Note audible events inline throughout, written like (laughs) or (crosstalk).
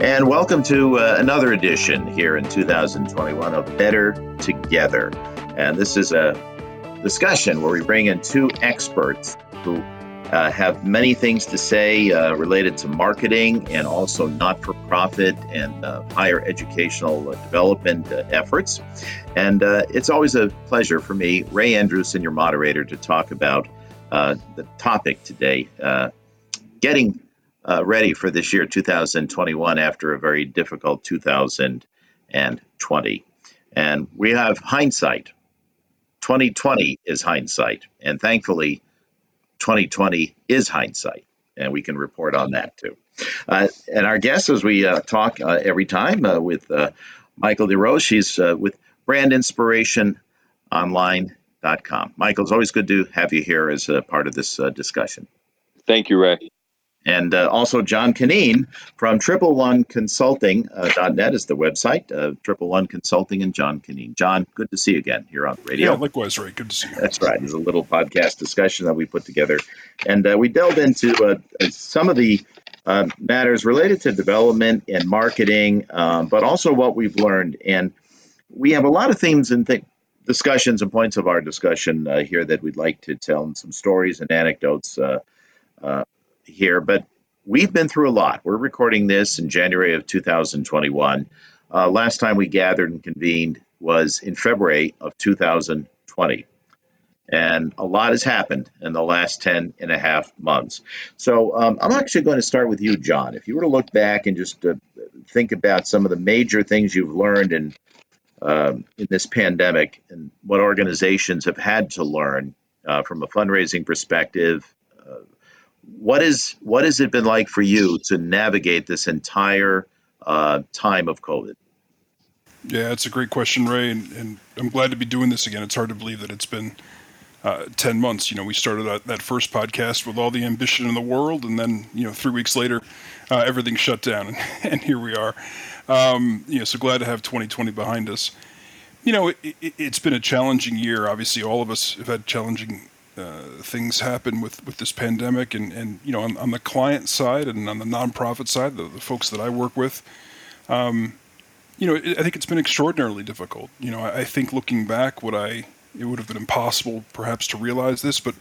And welcome to uh, another edition here in 2021 of Better Together. And this is a discussion where we bring in two experts who uh, have many things to say uh, related to marketing and also not for profit and uh, higher educational development uh, efforts. And uh, it's always a pleasure for me, Ray Andrews, and your moderator, to talk about uh, the topic today getting ready for this year, 2021, after a very difficult 2020. And we have hindsight. 2020 is hindsight. And thankfully, 2020 is hindsight, and we can report on that too. Uh, and our guest, as we uh, talk uh, every time uh, with uh, Michael DeRose, she's uh, with brandinspirationonline.com. Michael, it's always good to have you here as a part of this discussion. Thank you, Ray. And uh, also John Canine from Triple One Consulting uh, .net is the website. Uh, Triple One Consulting and John Canine. John, good to see you again here on the radio. Yeah, likewise, Ray. Good to see you. That's right. There's a little podcast discussion that we put together, and uh, we delved into uh, some of the uh, matters related to development and marketing, um, but also what we've learned. And we have a lot of themes and th- discussions and points of our discussion here that we'd like to tell, and some stories and anecdotes here, but we've been through a lot. We're recording this in January of 2021. Uh, last time we gathered and convened was in February of 2020. And a lot has happened in the last 10 and a half months. So um, I'm actually going to start with you, John. If you were to look back and just uh, think about some of the major things you've learned in, um, in this pandemic and what organizations have had to learn uh, from a fundraising perspective, what is what has it been like for you to navigate this entire uh, time of COVID? Yeah, it's a great question, Ray, and, and, I'm glad to be doing this again. It's hard to believe that it's been uh, 10 months. You know, we started that, that, first podcast with all the ambition in the world, and then, you know, three weeks later, uh, everything shut down, and, (laughs) and here we are. Um, you know, so glad to have 2020 behind us. You know, it, has it, been a challenging year. Obviously, all of us have had challenging uh, things happen with, with this pandemic. And, and you know on, on the client side and on the nonprofit side the, the folks that I work with um, you know it, I think it's been extraordinarily difficult. You know I, I, think looking back what I it would have been impossible perhaps to realize this but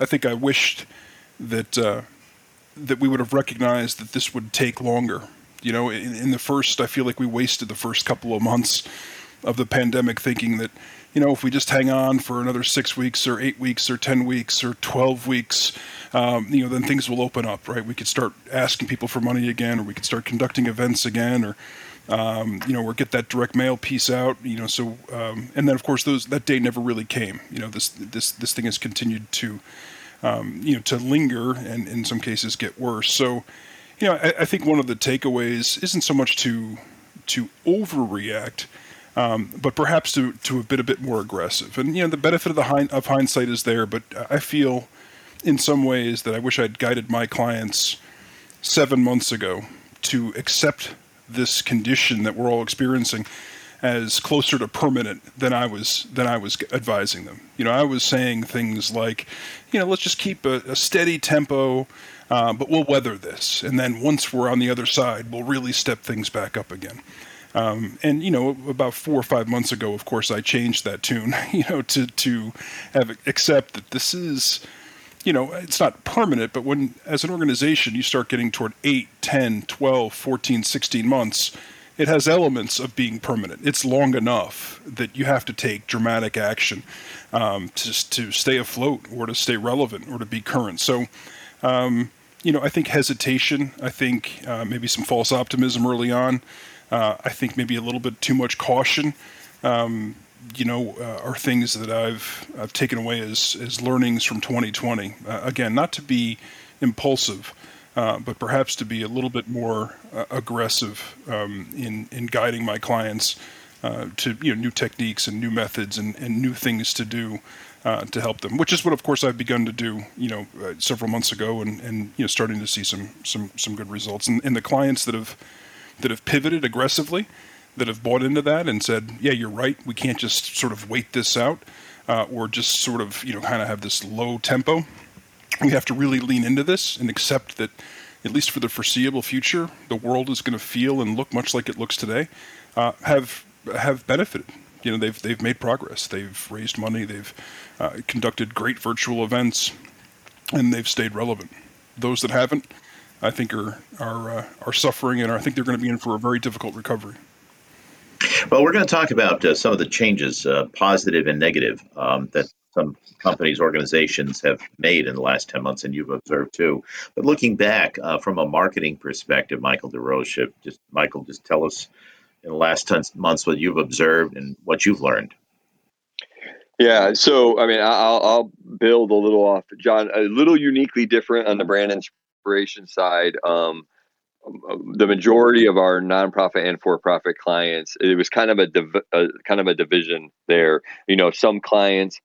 I think I wished that uh, that we would have recognized that this would take longer. You know in, in the first I feel like we wasted the first couple of months of the pandemic thinking that you know, if we just hang on for another six weeks or eight weeks or 10 weeks or 12 weeks, um, you know, then things will open up, right? We could start asking people for money again, or we could start conducting events again, or, um, you know, or get that direct mail piece out, you know, so, um, and then of course those, that day never really came, you know, this, this, this thing has continued to, um, you know, to linger and in some cases get worse. So, you know, I, I think one of the takeaways isn't so much to, to overreact, um, but perhaps to, to have been a bit more aggressive. And you know, the benefit of the hind, of hindsight is there, but I feel in some ways that I wish I'd guided my clients seven months ago to accept this condition that we're all experiencing as closer to permanent than I was than I was advising them. You know, I was saying things like, you know, let's just keep a, a steady tempo, uh, but we'll weather this, and then once we're on the other side, we'll really step things back up again. Um, and you know, about four or five months ago, of course, I changed that tune. (laughs) You know, to to have accept that this is, you know, it's not permanent, but when as an organization you start getting toward 8, 10, 12, 14, 16 months, it has elements of being permanent. It's long enough that you have to take dramatic action um, to to stay afloat or to stay relevant or to be current. So. Um, you know, I think hesitation. I think uh, maybe some false optimism early on. Uh, I think maybe a little bit too much caution. Um, you know, uh, are things that I've I've taken away as as learnings from 2020. Uh, again, not to be impulsive, uh, but perhaps to be a little bit more uh, aggressive um, in in guiding my clients uh, to you know new techniques and new methods and, and new things to do. Uh, to help them, which is what, of course, I've begun to do, you know, several months ago, and, and you know, starting to see some some some good results. And, and the clients that have that have pivoted aggressively, that have bought into that and said, yeah, you're right. We can't just sort of wait this out uh, or just sort of, you know, kind of have this low tempo. We have to really lean into this and accept that at least for the foreseeable future, the world is going to feel and look much like it looks today, uh, have have benefited. You know, they've they've made progress. They've raised money. They've uh, conducted great virtual events, and they've stayed relevant. Those that haven't, I think, are are uh, are suffering, and I think they're going to be in for a very difficult recovery. Well, we're going to talk about uh, some of the changes, uh, positive and negative, um, that some companies, organizations have made in the last 10 months, and you've observed too. But looking back uh, from a marketing perspective, Michael DeRoche, just Michael, just tell us in the last 10 months what you've observed and what you've learned. Yeah, so I mean, I'll, I'll build a little off John, a little uniquely different on the brand inspiration side. Um, the majority of our nonprofit and for-profit clients, it was kind of a, div- a kind of a division there. You know, some clients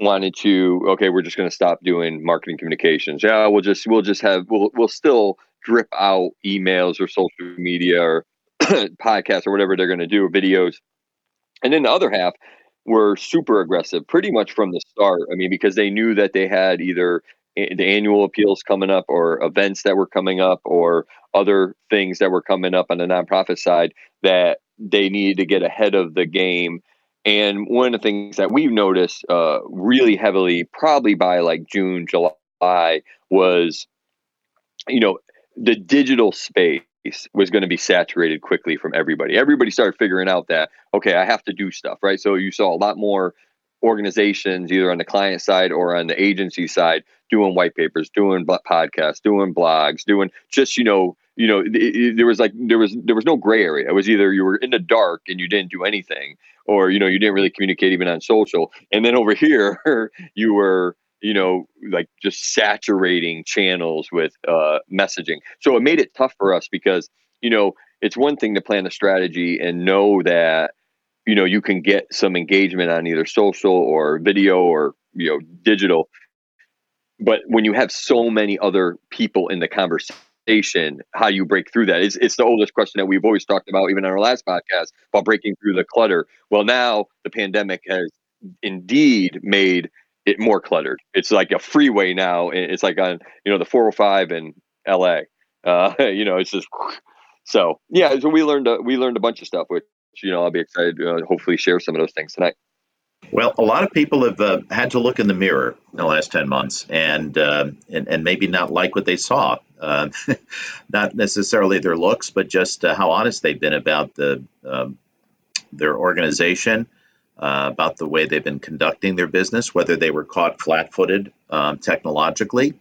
wanted to okay we're just going to stop doing marketing communications yeah we'll just we'll just have we'll we'll still drip out emails or social media or (clears throat) podcasts or whatever they're going to do or videos and then the other half were super aggressive pretty much from the start i mean because they knew that they had either the annual appeals coming up or events that were coming up or other things that were coming up on the nonprofit side that they needed to get ahead of the game and one of the things that we've noticed uh, really heavily, probably by like June, July, was, you know, the digital space was going to be saturated quickly from everybody. Everybody started figuring out that, okay, I have to do stuff, right? So you saw a lot more organizations, either on the client side or on the agency side, doing white papers, doing podcasts, doing blogs, doing just, you know, you know, there was like there was there was no gray area. It was either you were in the dark and you didn't do anything, or you know you didn't really communicate even on social and then over (laughs) here you were you know like just saturating channels with uh, messaging so it made it tough for us because you know it's one thing to plan a strategy and know that you know you can get some engagement on either social or video or you know digital but when you have so many other people in the conversation how you break through that. It's, it's the oldest question that we've always talked about, even on our last podcast, about breaking through the clutter. Well, now the pandemic has indeed made it more cluttered. It's like a freeway now. It's like on you know the 405 in LA. Uh, (laughs) you know, it's just so yeah. So we learned a, we learned a bunch of stuff, which you know I'll be excited to uh, hopefully share some of those things tonight. Well, a lot of people have uh, had to look in the mirror in the last 10 months and, uh, and, and, maybe not like what they saw. Uh, (laughs) not necessarily their looks, but just uh, how honest they've been about the, um, their organization, uh, about the way they've been conducting their business, whether they were caught flat footed um, technologically.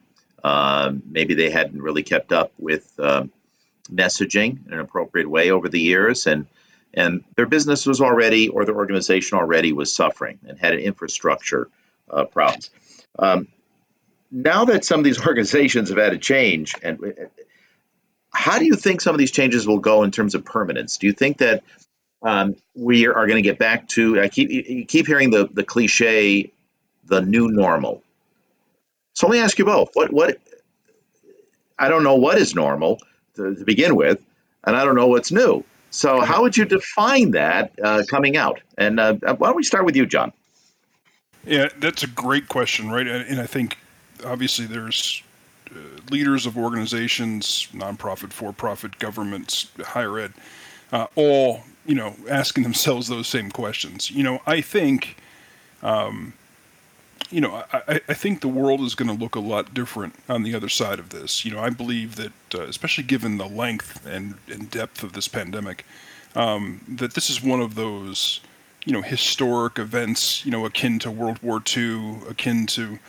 Um, maybe they hadn't really kept up with messaging in an appropriate way over the years. And and their business was already or their organization already was suffering and had infrastructure uh, problems. Um, now that some of these (laughs) organizations have had a change, and how do you think some of these changes will go in terms of permanence? Do you think that um, we are going to get back to? I keep you keep hearing the the cliche, the new normal. So let me ask you both: what what? I don't know what is normal to, to begin with, and I don't know what's new. So, how would you define that uh, coming out? And uh, why don't we start with you, John? Yeah, that's a great question, right? And I think obviously there's uh, leaders of organizations, nonprofit, for-profit, governments, higher ed, uh, all you know asking (laughs) themselves those same questions. You know, I think. Um, you know, I, I, think the world is going to look a lot different on the other side of this. You know, I believe that, uh, especially given the length and, and depth of this pandemic, um, that this is one of those, you know, historic events, you know, akin to World War II, akin to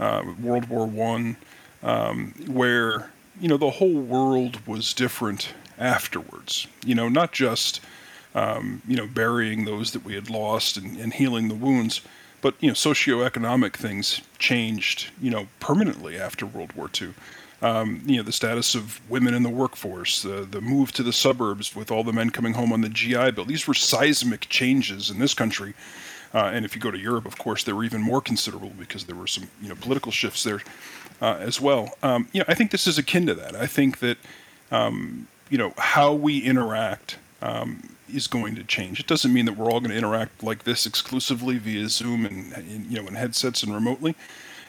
uh, World War One, um, where you know the whole world was different afterwards. You know, not just um, you know burying those that we had lost and, and healing the wounds but you know, socioeconomic things changed, you know, permanently after World War II. Um, you know, the status of women in the workforce, the the move to the suburbs with all the men coming home on the GI Bill. These were seismic changes in this country. Uh, and if you go to Europe, of course, they were even more considerable because there were some, you know, political shifts there uh, as well. Um, you know, I think this is akin to that. I think that, um, you know, how we interact um, is going to change. It doesn't mean that we're all going to interact like this exclusively via Zoom and, and you know in headsets and remotely.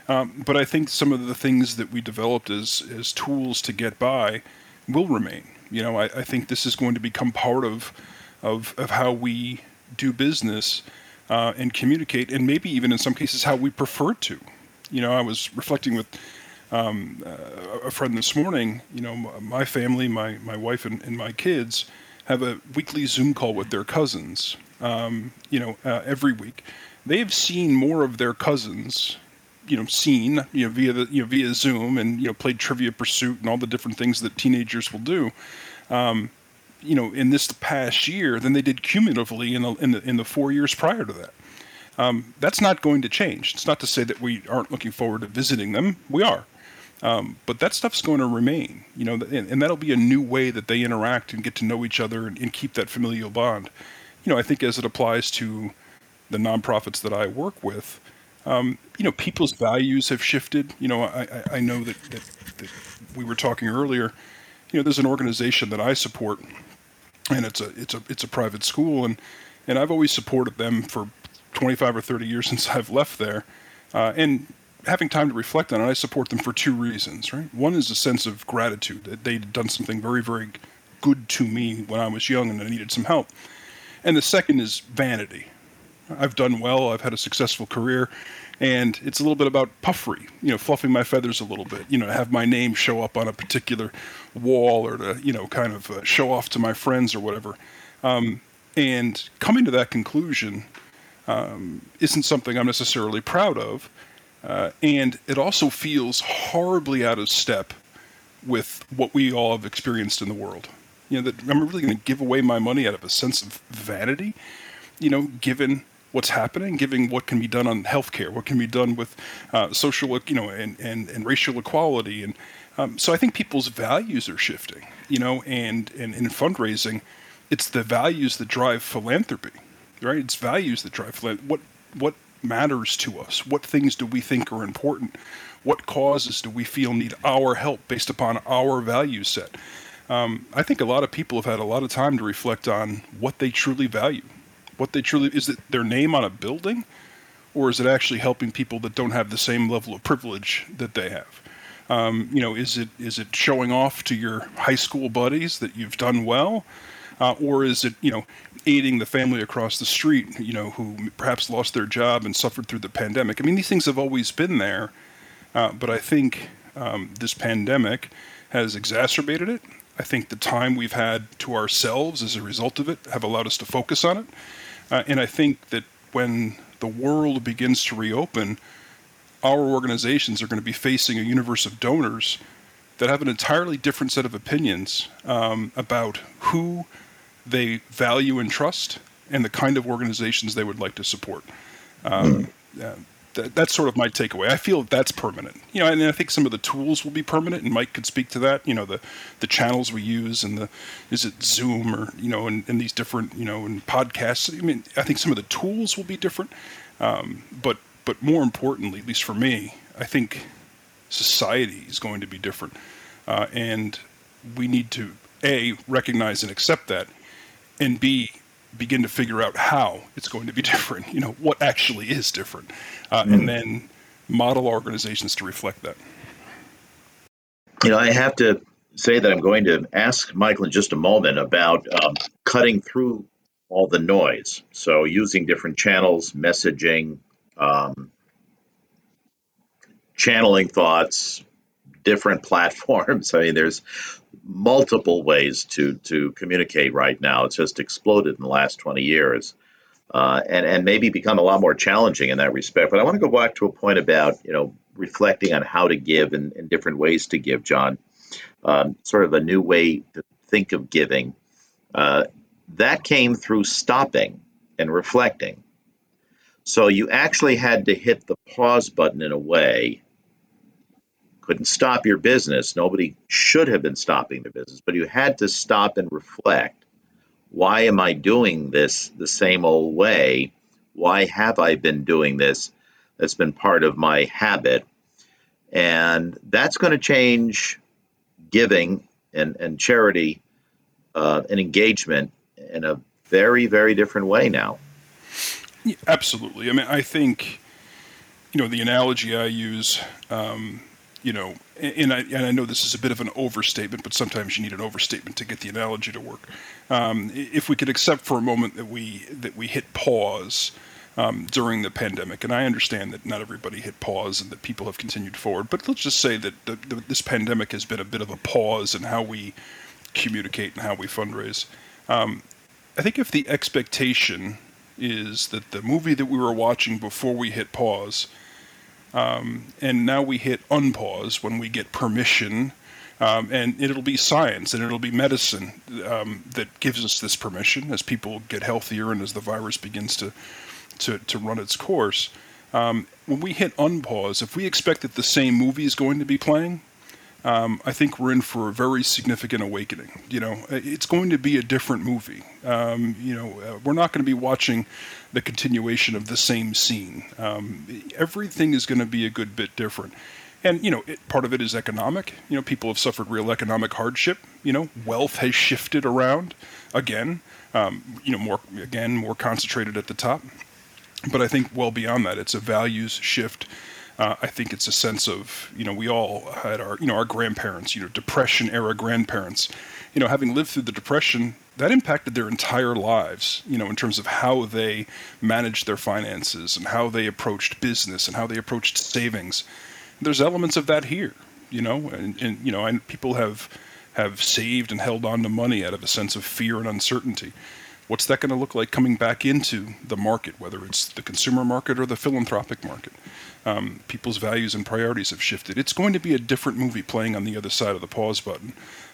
Um, but I think some of the things that we developed as as tools to get by will remain. You know, I, I think this is going to become part of of of how we do business uh, and communicate, and maybe even in some cases how we prefer to. You know, I was reflecting with um, uh, a friend this morning. You know, my family, my my wife and, and my kids have a weekly Zoom call with their cousins. Um, you know, uh, every week, they've seen more of their cousins. You know, seen you know via the you know via Zoom and you know played Trivia Pursuit and all the different things that teenagers will do. Um, you know, in this past year than they did cumulatively in the in the in the four years prior to that. Um, that's not going to change. It's not to say that we aren't looking forward to visiting them. We are. Um, but that stuff's going to remain, you know, and, and, that'll be a new way that they interact and get to know each other and, and, keep that familial bond. You know, I think as it applies to the nonprofits that I work with, um, you know, people's values have shifted. You know, I, I, know that, that, that we were talking earlier. You know, there's an organization that I support, and it's a it's a it's a private school, and and I've always supported them for 25 or 30 years (laughs) since I've left there. Uh, and having time to reflect on it, I support them for two reasons, right? One is a sense of gratitude that they'd done something very, very good to me when I was young and I needed some help. And the second is vanity. I've done well, I've had a successful career, and it's a little bit about puffery, you know, fluffing my feathers a little bit, you know, have my name show up on a particular wall or to, you know, kind of uh, show off to my friends or whatever. Um, and coming to that conclusion um, isn't something I'm necessarily proud of. Uh, and it also feels horribly out of step with what we all have experienced in the world. You know, that I'm really going to give away my money out of a sense of vanity, you know, given what's happening, given what can be done on healthcare, what can be done with uh, social, you know, and, and, and racial equality. And um, so I think people's values are shifting, you know, and, and in fundraising, it's the values that drive philanthropy, right? It's values that drive. What, what matters to us? What things do we think are important? What causes do we feel need our help based upon our value set? Um, I think a lot of people have had a lot of time to reflect on what they truly value. What they truly is it their name on a building, or is it actually helping people that don't have the same level of privilege that they have? Um, you know, is it is it showing off to your high school buddies that you've done well? Uh, or is it you know aiding the family across the street you know who perhaps lost their job and suffered through the pandemic? I mean, these things have always been there, uh, but I think um, this pandemic has exacerbated it. I think the time we've had to ourselves as a result of it have allowed us to focus on it, uh, and I think that when the world begins to reopen, our organizations are going to be facing a universe of donors that have an entirely different set of opinions um, about who they value and trust and the kind of organizations they would like to support. Um, uh, that, that's sort of my takeaway. I feel that's permanent. You know, and I think some of the tools will be permanent, and Mike could speak to that. You know, the the channels we use and the is it Zoom or you know, and, and these different you know, and podcasts. I mean, I think some of the tools will be different, um, but but more importantly, at least for me, I think society is going to be different, uh, and we need to a recognize and accept that, and B, begin to figure out how it's going to be (laughs) different. You know, what actually is different, uh, mm. and then model organizations to reflect that. You know, I have to say that I'm going to ask Michael in just a moment about um, cutting through all the noise. So, using different channels, messaging, um, channeling thoughts, different (laughs) platforms. I mean, there's multiple ways to to communicate right now. It's just exploded in the last 20 years, uh, and and maybe become a lot more challenging in that respect. But I want to go back to a point about you know reflecting on how to give and, and different ways to give, John. Um, sort of a new way to think of giving. Uh, that came through stopping and reflecting. So you actually had to hit the pause button in a way couldn't stop your business. Nobody should have been stopping the business, but you had to stop and reflect. Why am I doing this the same old way? Why have I been doing this? That's been part of my habit. And that's going to change giving and, and charity uh, and engagement in a very, very different way now. Yeah, absolutely. I mean, I think you know, the analogy I use, um, you know, and I, and I know this is a bit of an overstatement, but sometimes you need an overstatement to get the analogy to work. Um, if we could accept for a moment that we that we hit pause um, during the pandemic, and I understand that not everybody hit pause and that people have continued forward, but let's just say that the, the, this pandemic has been a bit of a pause in how we communicate and how we fundraise. Um, I think if the expectation is that the movie that we were watching before we hit pause, um, and now we hit unpause when we get permission, um, and it'll be science and it'll be medicine um, that gives us this permission as people get healthier and as the virus begins to to, to run its course. Um, when we hit unpause, if we expect that the same movie is going to be playing, um, I think we're in for a very significant awakening. You know, it's going to be a different movie. Um, you know, uh, we're not going to be watching the continuation of the same scene. Um, everything is going to be a good bit different. And, you know, it, part of it is economic. You know, people have suffered real economic hardship. You know, wealth has shifted around again, um, you know, more, again, more concentrated at the top. But I think well beyond that, it's a values shift uh, I think it's a sense of you know we all had our you know our grandparents you know depression era grandparents. You know having lived through the depression that impacted their entire lives you know in terms of how they managed their finances and how they approached business and how they approached savings. There's elements of that here you know and, and you know and people have have saved and held on to money out of a sense of fear and uncertainty. What's that going to look like coming back into the market whether it's the consumer market or the philanthropic market um, people's values and priorities have shifted. It's going to be a different movie playing on the other side of the pause button.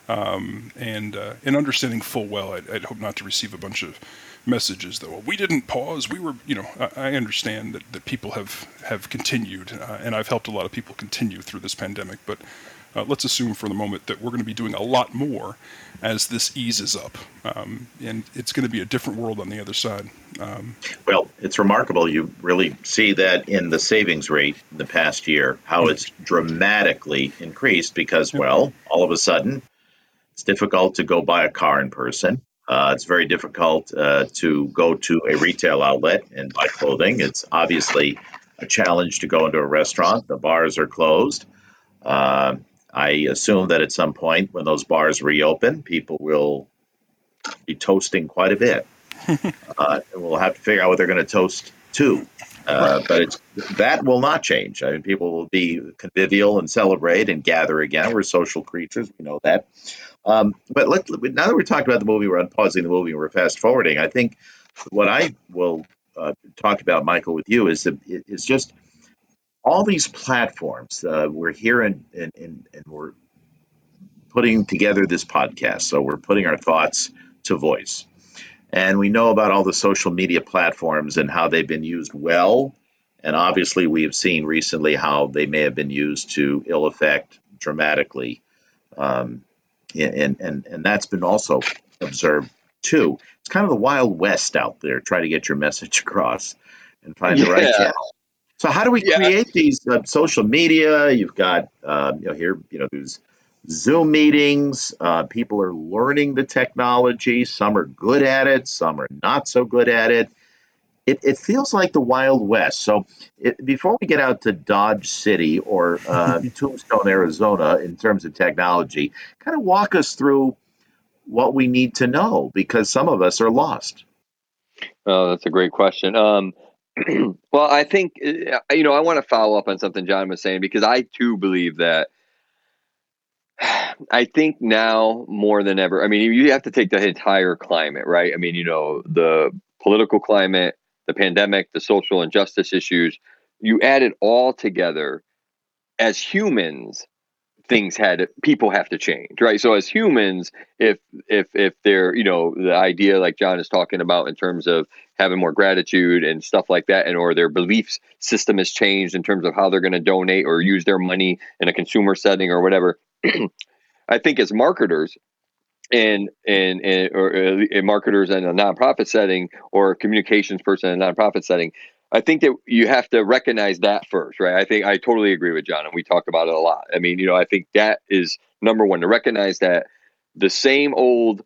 Um, and uh, and understanding full well, I'd, I'd, hope not to receive a bunch of messages that well we didn't pause. We were you know I, I understand that, that people have have continued, uh, and I've helped a lot of people continue through this pandemic. But uh, let's assume for the moment that we're going to be doing a lot more as this eases up, um, and it's going to be a different world on the other side. Um, well, it's remarkable. You really see that in the savings rate in the past year, how it's dramatically increased because, well, all of a sudden, it's difficult to go buy a car in person. Uh, it's very difficult uh, to go to a retail outlet and buy clothing. It's obviously a challenge to go into a restaurant. The bars are closed. Uh, I assume that at some point when those bars reopen, people will be toasting quite a bit. (laughs) uh, and we'll have to figure out what they're going to toast to. Uh, but it's that will not change. I mean, people will be convivial and celebrate and gather again. We're social creatures, we know that. Um, but let, now that we're talking about the movie, we're unpausing the movie, and we're fast forwarding. I think what I will uh, talk about, Michael, with you is is just all these platforms. Uh, we're here and, and, and, and we're putting together this podcast. So we're putting our thoughts to voice. And we know about all the social media platforms and how they've been used well. And obviously, we have seen recently how they may have been used to ill effect dramatically. Um, and, and, and that's been also observed too. It's kind of the Wild West out there, try to get your message (laughs) across and find yeah. the right channel. So how do we yeah. create these uh, social media? You've got uh, you know here you know there's Zoom meetings. Uh, people are learning the technology. Some are good at it. Some are not so good at it. It, it feels like the Wild West. So it, before we get out to Dodge City or (laughs) uh, Tombstone, Arizona, in terms of technology, kind of walk us through what we need to know because some of us are lost. Oh, that's a great question. Um, (clears throat) well, I think uh, you know I want to follow up on something John was saying because I too believe that. (sighs) I think now more than ever. I mean, you have to take the entire climate, right? I mean, you know, the political climate, the pandemic, the social injustice issues. You add it all together. As humans, things had people have to change right? So as humans if if if they're you know the idea like john is talking about in terms of having more gratitude and stuff like that and or their beliefs system has changed in terms of how they're going to donate or use their money in a consumer setting or whatever (clears throat) i think as marketers and and, and or uh, marketers in a nonprofit setting or a communications person in a nonprofit setting I think that you have to recognize that first, right? I think I totally agree with John, and we talk about it a lot. I mean, you know, I think that is number one to recognize that the same old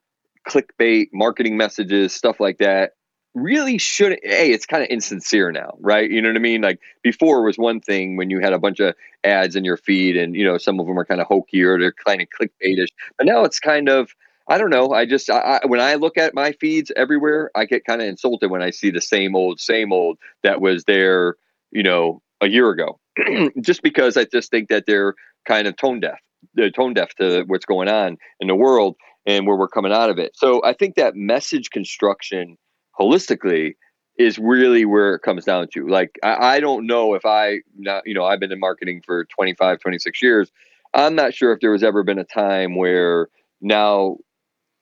clickbait marketing messages, stuff like that, really shouldn't hey it's kind of insincere now right you know what i mean like before was one thing when you had a bunch of ads in your feed and you know some of them are kind of hokey or they're kind of clickbaitish but now it's kind of i don't know i just I, I, when i look at my feeds everywhere i get kind of insulted when i see the same old same old that was there you know a year ago (clears throat) just because i just think that they're kind of tone deaf they're tone deaf to what's going on in the world and where we're coming out of it so i think that message construction holistically is really where it comes down to. Like, I, I don't know if I, not, you know, I've been in marketing for 25, 26 years. I'm not sure if there was ever been a time where now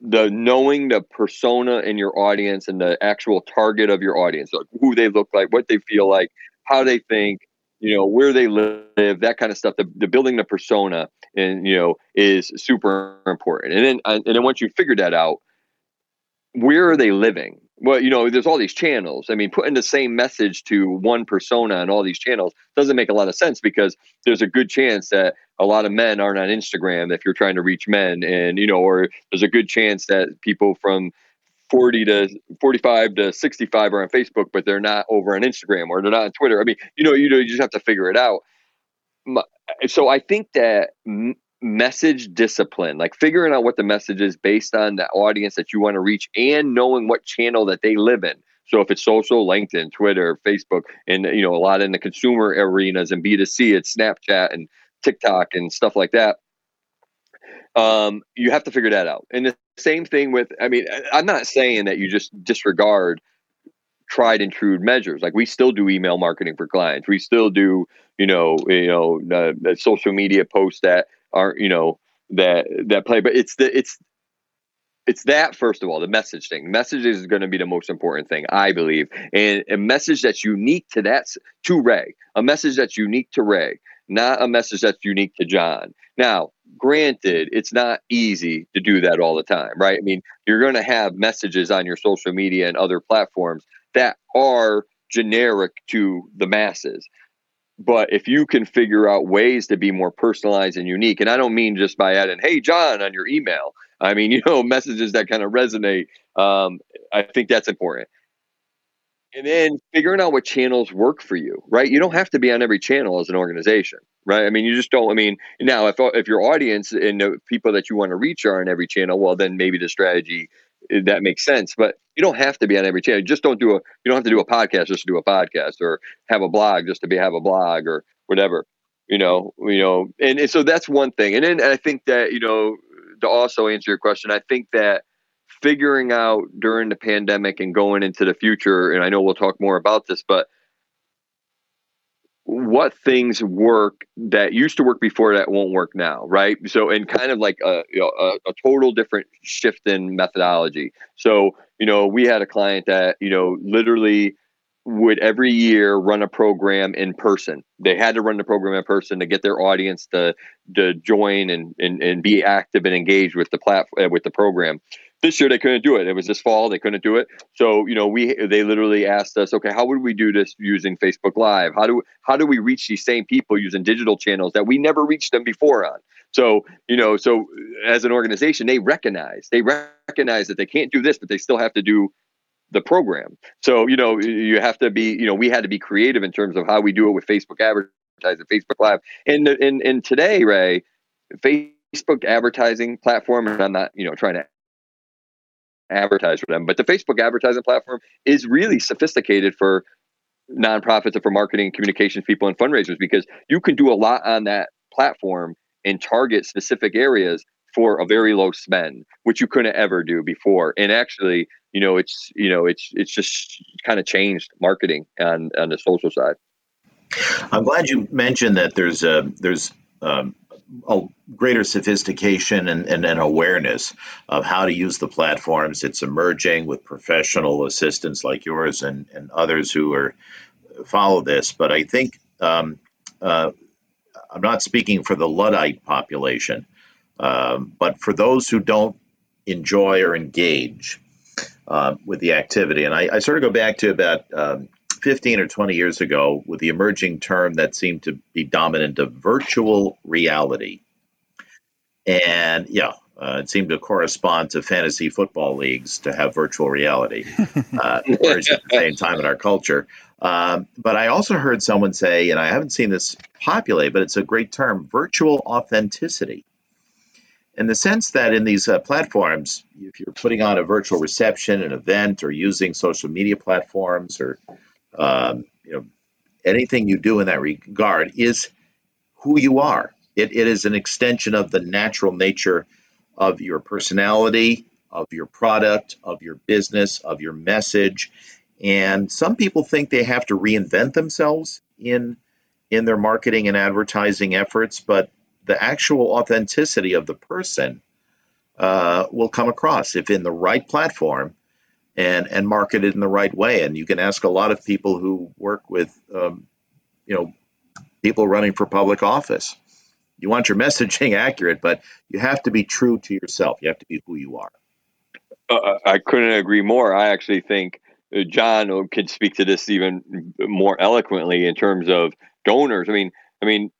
the knowing the persona in your audience and the actual target of your audience, like who they look like, what they feel like, how they think, you know, where they live, that kind of stuff. The, the building the persona and you know is super important. And then and then once you figure that out, where are they living? Well, you know, there's all these channels. I mean, putting the same message to one persona on all these channels doesn't make a lot of sense because there's a good chance that a lot of men aren't on Instagram if you're trying to reach men. And, you know, or there's a good chance that people from 40 to 45 to 65 are on Facebook, but they're not over on Instagram or they're not on Twitter. I mean, you know, you know, you just have to figure it out. So I think that message discipline, like figuring out what the message is based on the audience that you want to reach and knowing what channel that they live in. So if it's social, LinkedIn, Twitter, Facebook, and you know, a lot in the consumer arenas and B2C, it's Snapchat and TikTok and stuff like that. Um, you have to figure that out. And the same thing with, I mean, I'm not saying that you just disregard tried and true measures. Like we still do email marketing for clients. We still do, you know, you know, the, the social media posts that are you know that that play. But it's the it's it's that first of all the message thing. Message is going to be the most important thing i believe. And a message that's unique to that to ray a message that's unique to ray not a message that's unique to john. Now granted it's not easy to do that all the time right? I mean you're going to have messages on your social media and other platforms that are generic to the masses but if you can figure out ways to be more personalized and unique, and I don't mean just by adding, hey, John, on your email, I mean, (laughs) you know, messages that kind of resonate, um, I think that's important. And then figuring out what channels work for you, right? You don't have to be on every channel as an organization, right? I mean, you just don't. I mean, now if if your audience and the people that you want to reach are on every channel, well, then maybe the strategy that makes sense. But you don't have to be on every channel. Just don't do a. You don't have to do a podcast just to do a podcast, or have a blog just to be have a blog, or whatever. You know, you know, and, and so that's one thing. And then I think that you know to also answer your question, I think that figuring out during the pandemic and going into the future, and I know we'll talk more about this, but what things work that used to work before that won't work now, right? So, and kind of like a, you know, a, a, total different shift in methodology. So, you know, we had a client that, you know, literally would every year run a program in person. They had to run the program in person to get their audience to to join and and, and be active and engaged with the platform with the program. This year they couldn't do it. It was this fall they couldn't do it. So you know we they literally asked us, okay, how would we do this using Facebook Live? How do how do we reach these same people using digital channels that we never reached them before on? So you know, so as an organization, they recognize they recognize that they can't do this, but they still have to do the program. So you know, you have to be you know we had to be creative in terms of how we do it with Facebook advertising, Facebook Live, and and and today, Ray, Facebook advertising platform, and I'm not you know trying to advertise for them. But the Facebook advertising platform is really sophisticated for nonprofits and for marketing communications people and fundraisers because you can do a lot on that platform and target specific areas for a very low spend which you couldn't ever do before and actually you know it's you know it's it's just kind of changed marketing on on the social side i'm glad you mentioned that there's a there's um, a greater sophistication and, and, awareness of how to use the platforms. It's emerging with professional assistants like yours and, and others who are follow this. But I think um, uh, I'm not speaking for the Luddite population, um, but for those who don't enjoy or engage uh, with the activity. And I, I, sort of go back to about um, 15 or 20 years ago with the emerging term that seemed to be dominant of virtual reality. And yeah, Uh, it seemed to correspond to fantasy football leagues to have virtual reality, (laughs) uh, whereas at the same time in our culture. Um, but I also heard someone say, and I haven't seen this populate, but it's a great term virtual authenticity. In the sense that in these uh, platforms, if you're putting on a virtual reception, an event, or using social media platforms, or um, you know anything you do in that regard, is who you are. It, it is an extension of the natural nature of your personality, of your product, of your business, of your message. And some people think they have to reinvent themselves in in their marketing and advertising efforts, but the actual authenticity of the person uh, will come across if in the right platform and and market it in the right way. And you can ask a lot of people who work with, um, you know, people running for public office you want your (laughs) messaging accurate, but you have to be true to yourself. You have to be who you are. Uh, uh I couldn't agree more. I actually think uh, John could speak to this even more eloquently in terms of donors. I mean, I mean,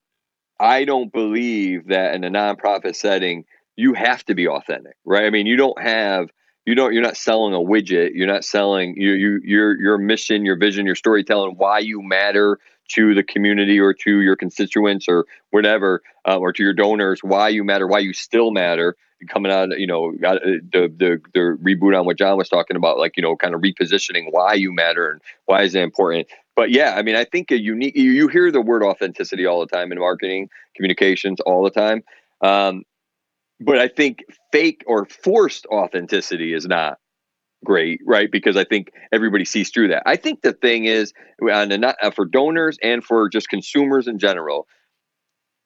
I don't believe that in a nonprofit setting you have to be authentic, right? I mean, you don't have you don't you're not selling a widget you're not selling you you your your mission your vision your storytelling why you matter to the community or to your constituents or whatever, uh, or to your donors, why you matter, why you still matter. Coming out, you know, uh, the, the the reboot on what John was talking about, like you know, kind of repositioning why you matter and why is it important. But yeah, I mean, I think a unique. You, you hear the word authenticity all the time in marketing, communications, all the time. Um, but I think fake or forced authenticity is not great, right? Because I think everybody sees through that. I think the thing is, not uh, for donors and for just consumers in general.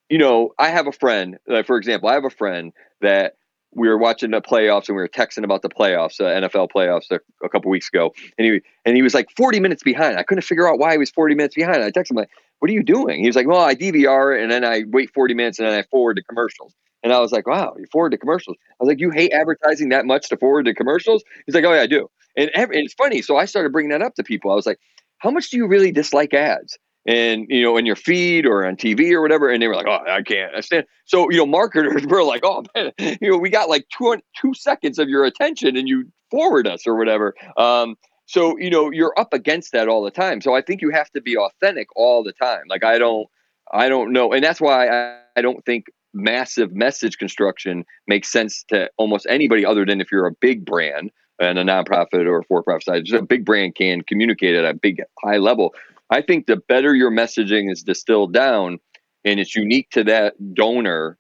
You know, I have a friend. Uh, for example, I have a friend that we were watching the playoffs and we were texting about the playoffs, uh, NFL playoffs, a, a couple weeks ago, and he and he was like 40 minutes behind. I couldn't figure out why he was 40 minutes behind. I texted him like, "What are you doing?" He was like, "Well, I DVR and then I wait 40 minutes and then I forward to commercials." And I was like, wow, you forward to commercials. I was like, you hate advertising that much to forward to commercials? He's like, oh, yeah, I do. And, and it's funny. So I started bringing that up to people. I was like, how much do you really dislike ads? And, you know, in your feed or on TV or whatever. And they were like, oh, I can't. I stand. So, you know, marketers (laughs) were like, oh, man, you know, we got like two, two seconds of your attention and you forward us or whatever. Um, so, you know, you're up against that all the time. So I think you have to be authentic all the time. Like, I don't, I don't know. And that's why I, I don't think massive message construction makes sense to almost anybody other than if you're a big brand and a nonprofit or a for-profit side. Just a big brand can communicate at a big high level. I think the better your messaging is distilled down and it's unique to that donor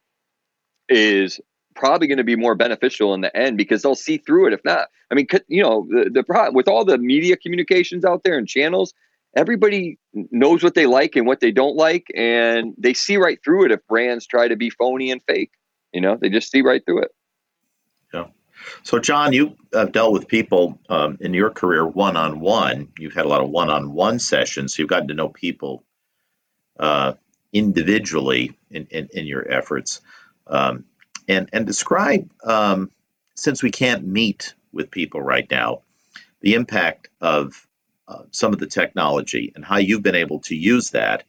is probably going to be more beneficial in the end because they'll see through it if not i mean you know the, the problem with all the media communications out there and channels everybody knows what they like and what they don't like, and they see right through it if brands try to be phony and fake. You know, they just see right through it. Yeah. So, John, you have dealt with people um, in your career one on one. You've had a lot of one on one sessions. So you've gotten to know people uh, individually in, in, in, your efforts. Um, and, and describe, um, since we can't meet with people right now, the impact of uh, some of the technology and how you've been able to use that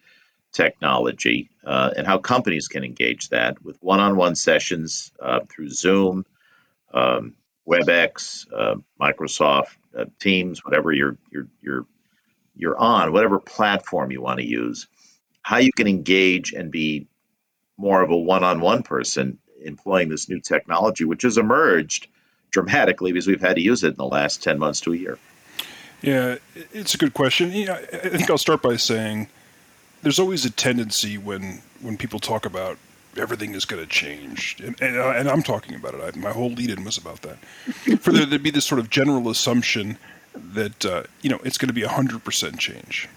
technology uh, and how companies can engage that with one-on-one sessions uh, through Zoom, um, WebEx, uh, Microsoft uh, Teams, whatever you're you're you're you're on, whatever platform you want to use. How you can engage and be more of a one-on-one person employing this new technology, which has emerged dramatically because we've had to use it in the last 10 months to a year. Yeah, it's a good question. Yeah, I think I'll start by saying there's always a tendency when when people talk about everything is going to change, and, and, uh, and, I'm talking about it. I, my whole lead-in was about that. For there to be this sort of general assumption that uh, you know it's going to be hundred percent change,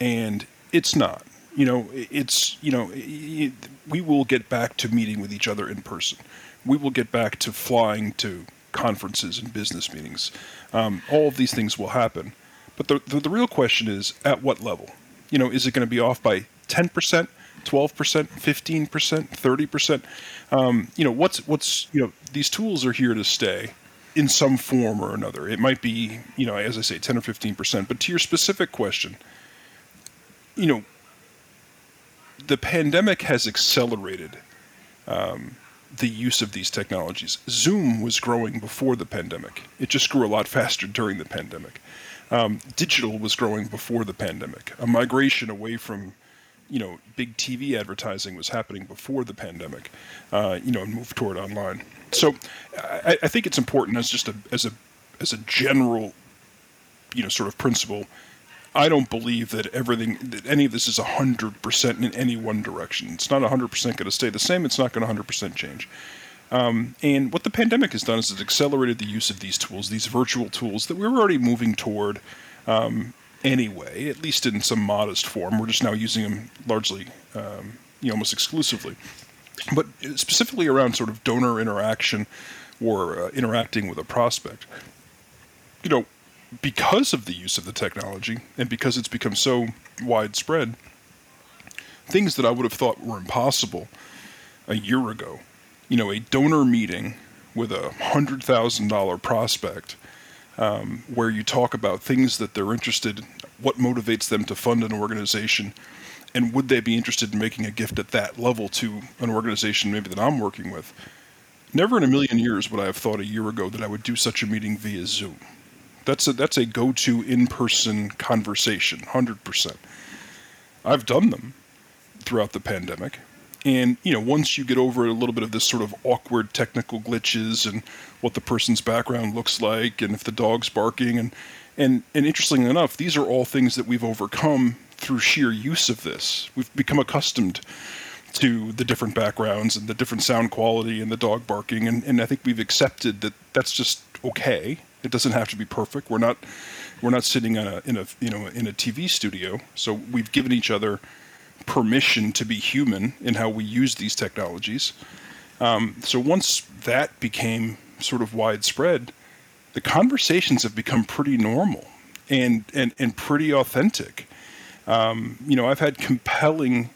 and it's not. You know, it's you know it, we will get back to meeting with each other in person. We will get back to flying to conferences and business meetings. Um, all of these things will happen. But the, the, the real question is at what level? You know, is it going to be off by 10%, 12%, 15%, 30%? Um, you know, what's, what's, you know, these tools are here to stay in some form or another. It might be, you know, as I say, 10 or 15%. But to your specific question, you know, the pandemic has accelerated um, the use of these technologies. Zoom was growing before the pandemic. It just grew a lot faster during the pandemic. Um, digital was growing before the pandemic. A migration away from, you know, big TV advertising was happening before the pandemic. Uh, you know, and move toward online. So, I, I think it's important as just a as a as a general, you know, sort of principle. I don't believe that everything, that any of this is 100% in any one direction. It's not 100% going to stay the same. It's not going to 100% change. Um, and what the pandemic has done is it's accelerated the use of these tools, these virtual tools that we were already moving toward um, anyway, at least in some modest form. We're just now using them largely, um, you know, almost exclusively. But specifically around sort of donor interaction or uh, interacting with a prospect, you know, because of the use of the technology and because it's become so widespread, things that I would have thought were impossible a year ago, you know, a donor meeting with a hundred thousand dollar prospect, um, where you talk about things that they're interested, what motivates them to fund an organization, and would they be interested in making a gift at that level to an organization maybe that I'm working with. Never in a million years would I have thought a year ago that I would do such a meeting via Zoom. That's a that's a go-to in-person conversation, hundred percent. I've done them throughout the pandemic, and you know once you get over a little bit of this sort of awkward technical glitches and what the person's background looks like, and if the dog's barking, and and and interestingly enough, these are all things that we've overcome through sheer use of this. We've become accustomed to the different backgrounds and the different sound quality and the dog barking, and, and I think we've accepted that that's just okay it doesn't have to be perfect. We're not we're not sitting in a in a you know in a TV studio. So we've given each other permission to be human in how we use these technologies. Um, so once that became sort of widespread, the conversations have become pretty normal and and and pretty authentic. Um, you know, I've had compelling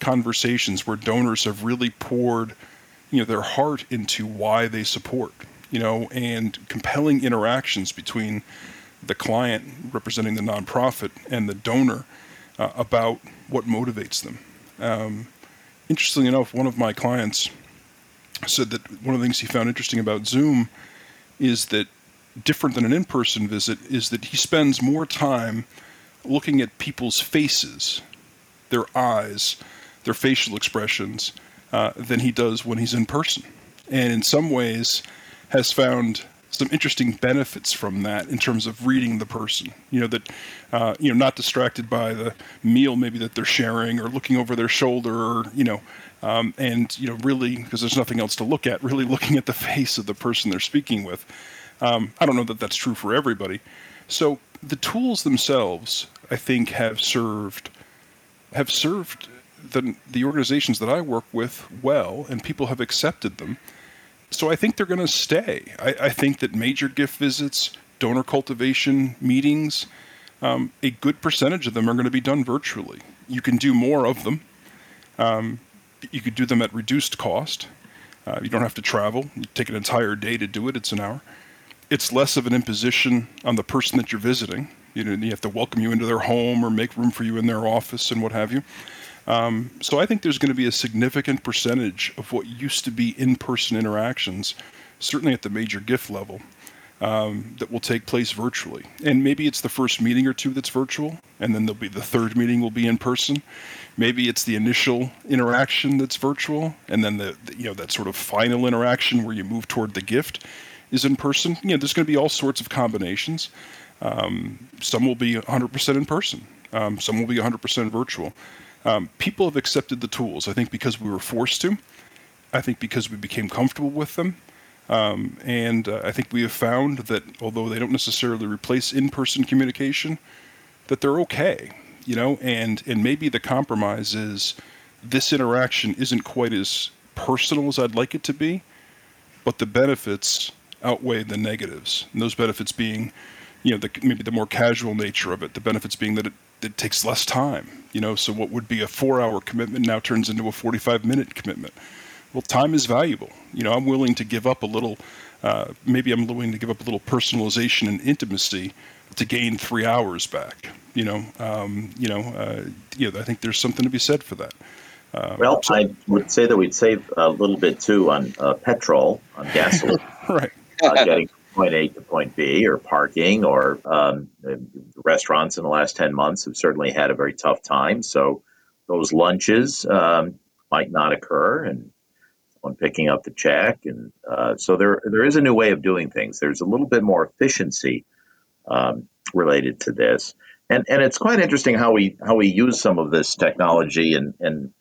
conversations where donors have really poured, you know, their heart into why they support you know, and compelling interactions between the client representing the nonprofit and the donor uh, about what motivates them. Um, interestingly enough, one of my clients said that one of the things he found interesting about Zoom is that different than an in-person visit is that he spends more time looking at people's faces, their eyes, their facial expressions, uh, than he does when he's in person. And in some ways, has found some interesting benefits from that in terms of reading the person. You know that uh, you know not distracted by the meal maybe that they're sharing or looking over their shoulder or you know um, and you know really because there's nothing else to look at. Really (laughs) looking at the face of the person they're speaking with. Um, I don't know that that's true for everybody. So the tools themselves, I think, have served have served the the organizations that I work with well, and people have accepted them so I think they're going to stay. I, I, think that major gift visits, donor cultivation meetings, um, a good percentage of them are going to be done virtually. You can do more of them. Um, you could do them at reduced cost. Uh, you don't have to travel. You take an entire day to do it. It's an hour. It's less of an imposition on the person that you're visiting. You know, you have to welcome you into their home or make room for you in their office and what have you. Um, so I think there's going to be a significant percentage of what used to be in-person interactions, certainly at the major gift level, um, that will take place virtually. And maybe it's the first meeting or two that's virtual, and then there'll be the third meeting will be in person. Maybe it's the initial interaction that's virtual, and then the, the you know that sort of final interaction where you move toward the gift is in person. You know, there's going to be all sorts of combinations. Um, some will be 100% in person. Um, some will be 100% virtual. Um, people have accepted the tools. I think because we were forced to. I think because we became comfortable with them. Um, and uh, I think we have found that although they don't necessarily replace in-person communication, that they're okay. You know, and and maybe the compromise is this interaction isn't quite as personal as I'd like it to be, but the benefits outweigh the negatives. And those benefits being, you know, the, maybe the more casual nature of it. The benefits being that it it takes less time. You know, so what would be a four-hour commitment now turns into a 45-minute commitment. Well, time is valuable. You know, I'm willing to give up a little. Uh, maybe I'm willing to give up a little personalization and intimacy to gain three hours back. You know, um, you know, uh, you know, I think there's something to be said for that. Um, well, so, I would say that we'd save a little bit too on uh, petrol, on gasoline. (laughs) right. uh, getting point A to point B, or parking, or um, restaurants in the last 10 months have certainly had a very tough time. So those lunches um, might not occur, and someone picking up the check. And uh, so there, there is a new way of doing things. There's a little bit more efficiency um, related to this. And, and it's quite interesting how we how we use some of this technology and, and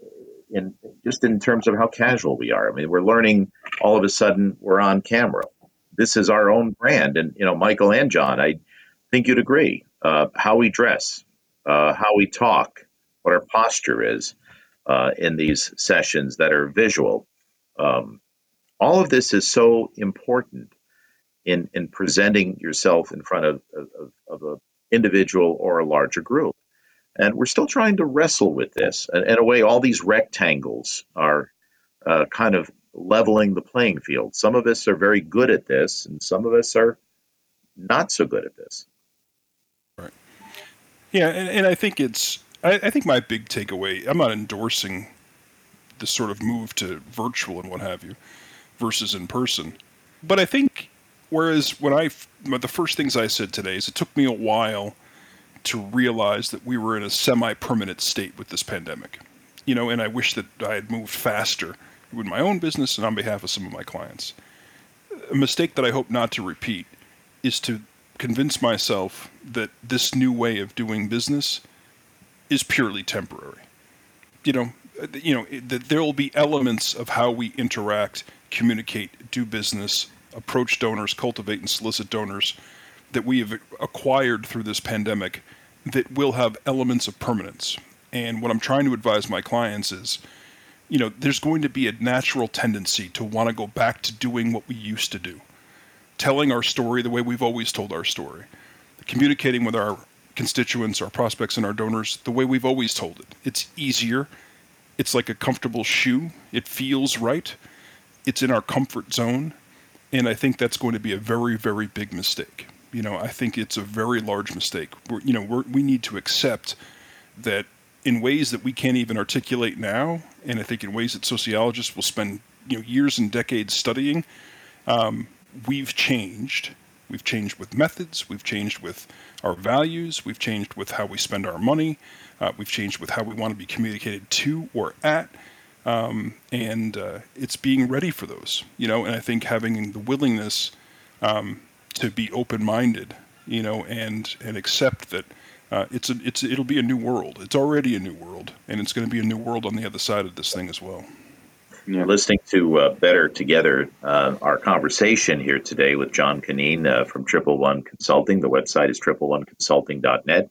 in just in terms of how casual we are. I mean, we're learning all of a sudden we're on camera. This is our own brand, and you know, Michael and John, I think you'd agree. Uh, how we dress, uh, how we talk, what our posture is uh, in these sessions that are visual. Um, all of this is so important in in presenting yourself in front of of, of an individual or a larger group. And we're still trying to wrestle with this. And in a way, all these rectangles are uh, kind of leveling the playing field. Some of us are very good at this, and some of us are not so good at this. Right. Yeah, and, and I think it's, I, I think my big takeaway, I'm not endorsing this sort of move to virtual and what have you versus in person. But I think, whereas when I, the first things I said today is it took me a while to realize that we were in a semi-permanent state with this pandemic. You know, and I wish that I had moved faster with my own business and on behalf of some of my clients. A mistake that I hope not to repeat is to convince myself that this new way of doing business is purely temporary. You know, you know that there will be elements of how we interact, communicate, do business, approach donors, cultivate and solicit donors that we have acquired through this pandemic that will have elements of permanence. And what I'm trying to advise my clients is, you know, there's going to be a natural tendency to want to go back to doing what we used to do, telling our story the way we've always told our story, communicating with our constituents, our prospects, and our donors the way we've always told it. It's easier. It's like a comfortable shoe. It feels right. It's in our comfort zone. And I think that's going to be a very, very big mistake. You know, I think it's a very large mistake. We're, you know, we're, we need to accept that in ways that we can't even articulate now, and I think in ways that sociologists will spend you know years and decades studying, um, we've changed. We've changed with methods. We've changed with our values. We've changed with how we spend our money. Uh, we've changed with how we want to be communicated to or at. Um, and uh, it's being ready for those, you know. And I think having the willingness um, to be open minded, you know, and and accept that uh, it's a, it's it'll be a new world. It's already a new world, and it's going to be a new world on the other side of this thing as well. Yeah. Listening to uh, Better Together, uh, our conversation here today with John Canine uh, from Triple One Consulting. The website is tripleoneconsulting.net.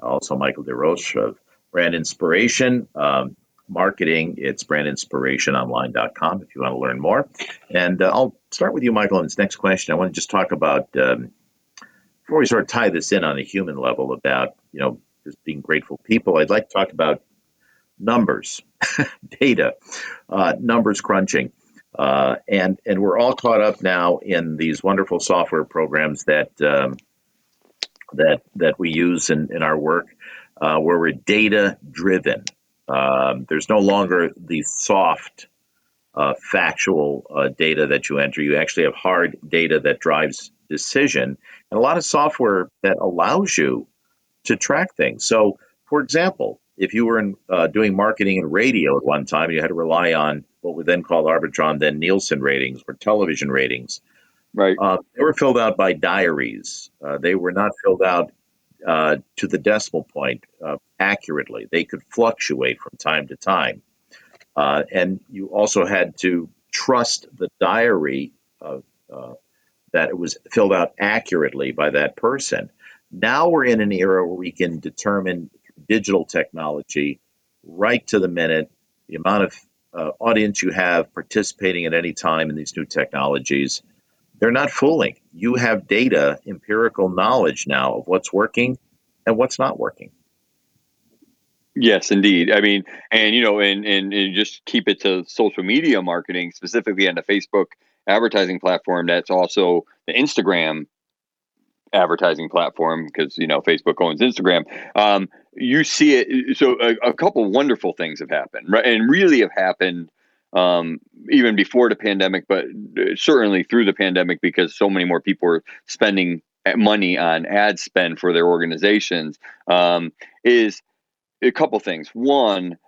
Also, Michael DeRoche of Brand Inspiration. Um, marketing, it's brandinspirationonline.com if you want to learn more. And uh, I'll start with you, Michael, on this next question. I want to just talk about, um, before we sort of tie this in on a human level about, you know, just being grateful people, I'd like to talk about numbers, (laughs) data, uh, numbers crunching. Uh, and and we're all caught up now in these wonderful software programs that um, that that we use in, in our work, uh, where we're data driven. Um, there's no longer the soft, uh, factual uh, data that you enter. You actually have hard data that drives decision, and a lot of software that allows you to track things. So, for example, if you were in, uh, doing marketing and radio at one time, you had to rely on what we then called Arbitron, then Nielsen ratings or television ratings. Right. Uh, they were filled out by diaries. Uh, they were not filled out uh, to the decimal point uh, accurately. They could fluctuate from time to time. Uh, and you also had to trust the diary uh, that it was filled out accurately by that person. Now we're in an era where we can determine digital technology right to the minute the amount of uh, audience you have participating at any time in these new technologies they're not fooling. You have data, empirical knowledge now of what's working and what's not working. Yes, indeed. I mean, and you know, and, and, and just keep it to social media marketing, specifically on the Facebook advertising platform. That's also the Instagram advertising platform because you know Facebook owns Instagram. Um, you see it. So a, a couple wonderful things have happened, right? And really have happened um, even before the pandemic, but certainly through the pandemic because so many more people are spending money on ad spend for their organizations. Um, is a couple things. One,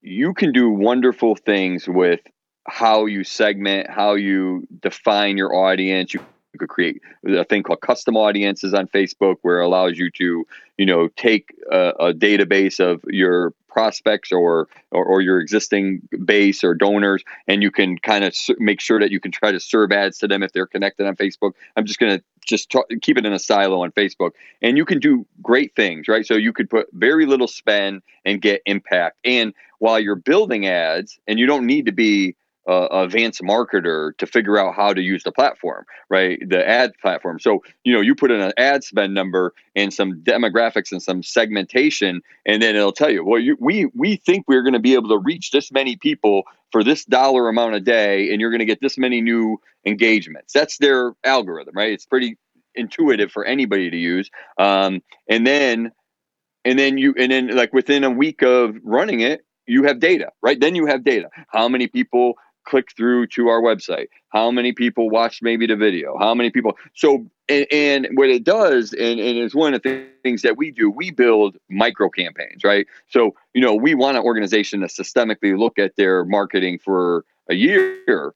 you can do wonderful things with how you segment, how you define your audience. You you could create a thing called custom audiences on Facebook, where it allows you to, you know, take a, a database of your prospects or, or, or your existing base or donors, and you can kind of make sure that you can try to serve ads to them if they're connected on Facebook. I'm just going to just talk, keep it in a silo on Facebook, and you can do great things, right? So you could put very little spend and get impact. And while you're building ads, and you don't need to be uh, advanced marketer to figure out how to use the platform, right? The ad platform. So, you know, you put in an ad spend number and some demographics and some segmentation, and then it'll tell you, well, you, we we think we're going to be able to reach this many people for this dollar amount a day, and you're going to get this many new engagements. That's their algorithm, right? It's pretty intuitive for anybody to use. Um, and then, and then you, and then like within a week of running it, you have data, right? Then you have data. How many people click through to our website? How many people watched maybe the video? How many people? So, and, and what it does, and, and it's one of the things that we do, we build micro campaigns, right? So, you know, we want an organization to systemically look at their marketing for a year,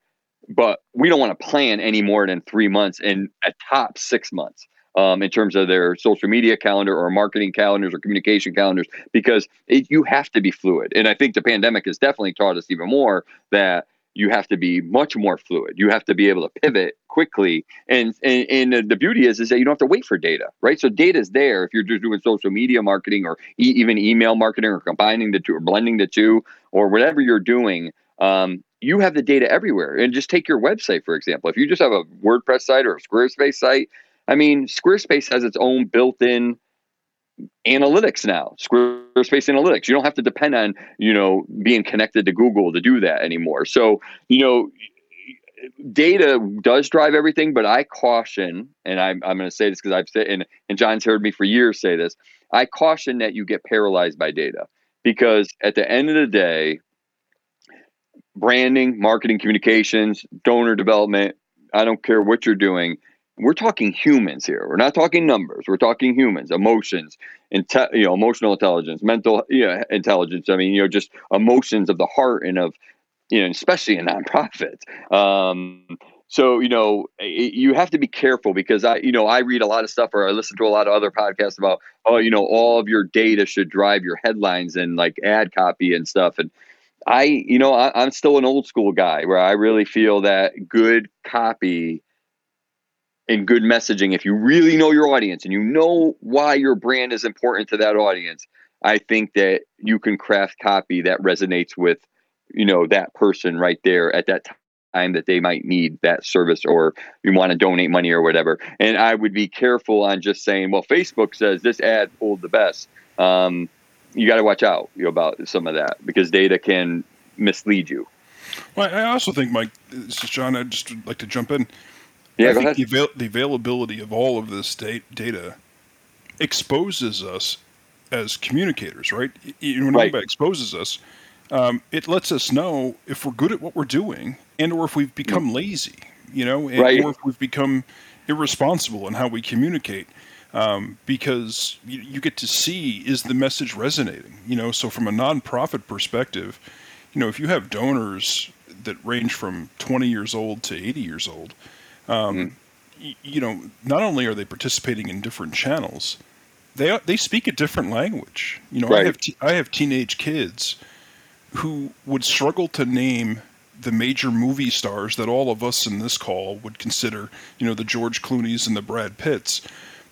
but we don't want to plan any more than three months and a top six months. Um, in terms of their social media calendar or marketing calendars or communication calendars, because it, you have to be fluid. And I think the pandemic has definitely taught us even more that you have to be much more fluid. You have to be able to pivot quickly. And, and, and the beauty is, is that you don't have to wait for data, right? So data is there if you're just doing social media marketing or e- even email marketing or combining the two or blending the two or whatever you're doing. Um, you have the data everywhere. And just take your website, for example. If you just have a WordPress site or a Squarespace site, I mean, Squarespace has its own built in analytics now squarespace analytics. You don't have to depend on you know being connected to google to do that anymore. So you know data does drive everything but i caution and i'm, I'm going to say this because i've said and, and john's heard me for years say this i caution that you get paralyzed by data. Because at the end of the day branding marketing communications donor development i don't care what you're doing we're talking humans here. We're not talking numbers. We're talking humans, emotions, inte- you know, emotional intelligence, mental know, intelligence. I mean, you know, just emotions of the heart and of, you know, especially in (laughs) nonprofits. Um, so you know, it, you have to be careful because I, you know, I read a lot of stuff or I listen to a lot of other podcasts about, oh, you know, all of your data should drive your headlines and like ad copy and stuff. And I, you know, I, I'm still an old school guy where I really feel that good copy and good messaging, if you really know your audience and you know why your brand is important to that audience, I think that you can craft copy that resonates with, you know, that person right there at that time that they might need that service or you want to donate money or whatever. And I would be careful on just saying, well, Facebook says this ad pulled the best. Um, you got to watch out you know, about some of that because data can mislead you. Well, I also think, Mike, this is John. I'd just like to jump in. Yeah, I think the, avail- the availability of all of this da- data exposes us as communicators, right? You know, when Right. exposes us, um, it lets us know if we're good at what we're doing and or if we've become lazy, you know, and, Right. or if we've become irresponsible in how we communicate. Um, because you, you get to see is the message resonating, you know. So from a nonprofit perspective, you know, if you have donors that range from 20 years old to 80 years old, um, y- you know, not only are they participating in different channels, they are- they speak a different language. You know, I have I have teenage kids who would struggle to name the major movie stars that all of us in this call would consider, you know, the George Clooney's and the Brad Pitts.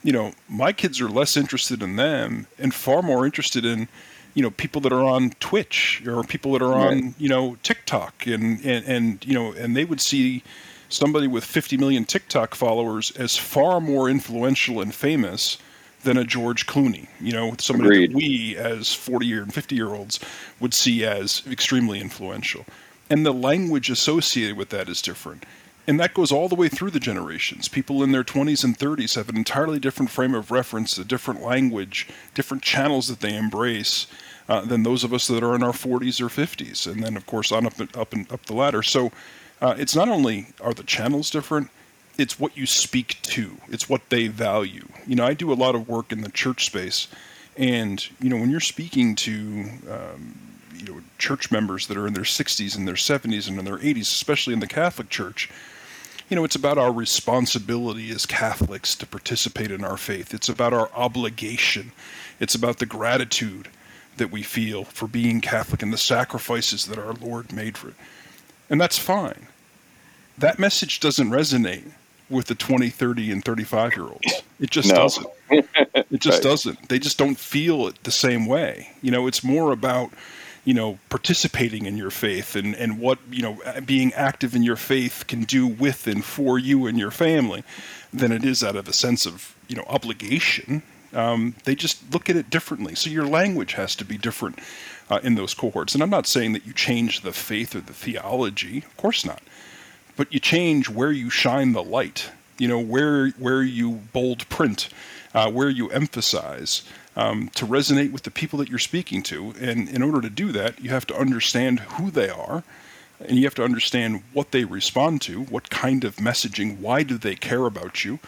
You know, my kids are less interested in them and far more interested in, you know, people that are on Twitch or people that are on, Right. you know, TikTok and, and, and, you know, and they would see somebody with 50 million TikTok followers as far more influential and famous than a George Clooney. You know, somebody Agreed. that we as 40 year and 50 year olds would see as extremely influential. And the language associated with that is different. And that goes all the way through the generations. People in their 20s and 30s have an entirely different frame of reference, a different language, different channels that they embrace uh, than those of us that are in our 40s or 50s. And then, of course, on up and up and up the ladder. So uh, it's not only are the channels different, it's what you speak to. It's what they value. You know, I do a lot of work in the church space, and you know, when you're speaking to um, you know church members that are in their 60s and their 70s and in their 80s, especially in the Catholic Church, you know, it's about our responsibility as Catholics to participate in our faith. It's about our obligation. It's about the gratitude that we feel for being Catholic and the sacrifices that our Lord made for it. And that's fine. That message doesn't resonate with the 20, 30, and 35 year olds. It just no. doesn't. (laughs) It just right. doesn't. They just don't feel it the same way. You know, it's more about, you know, participating in your faith and, and what, you know, being active in your faith can do with and for you and your family than it is out of a sense of, you know, obligation. Um, they just look at it differently. So your language has to be different uh, in those cohorts. And I'm not saying that you change the faith or the theology, of course not but you change where you shine the light. You know where where you bold print, uh, where you emphasize um, to resonate with the people that you're speaking to. And in order to do that, you have to understand who they are, and you have to understand what they respond to, what kind of messaging, why do they care about you,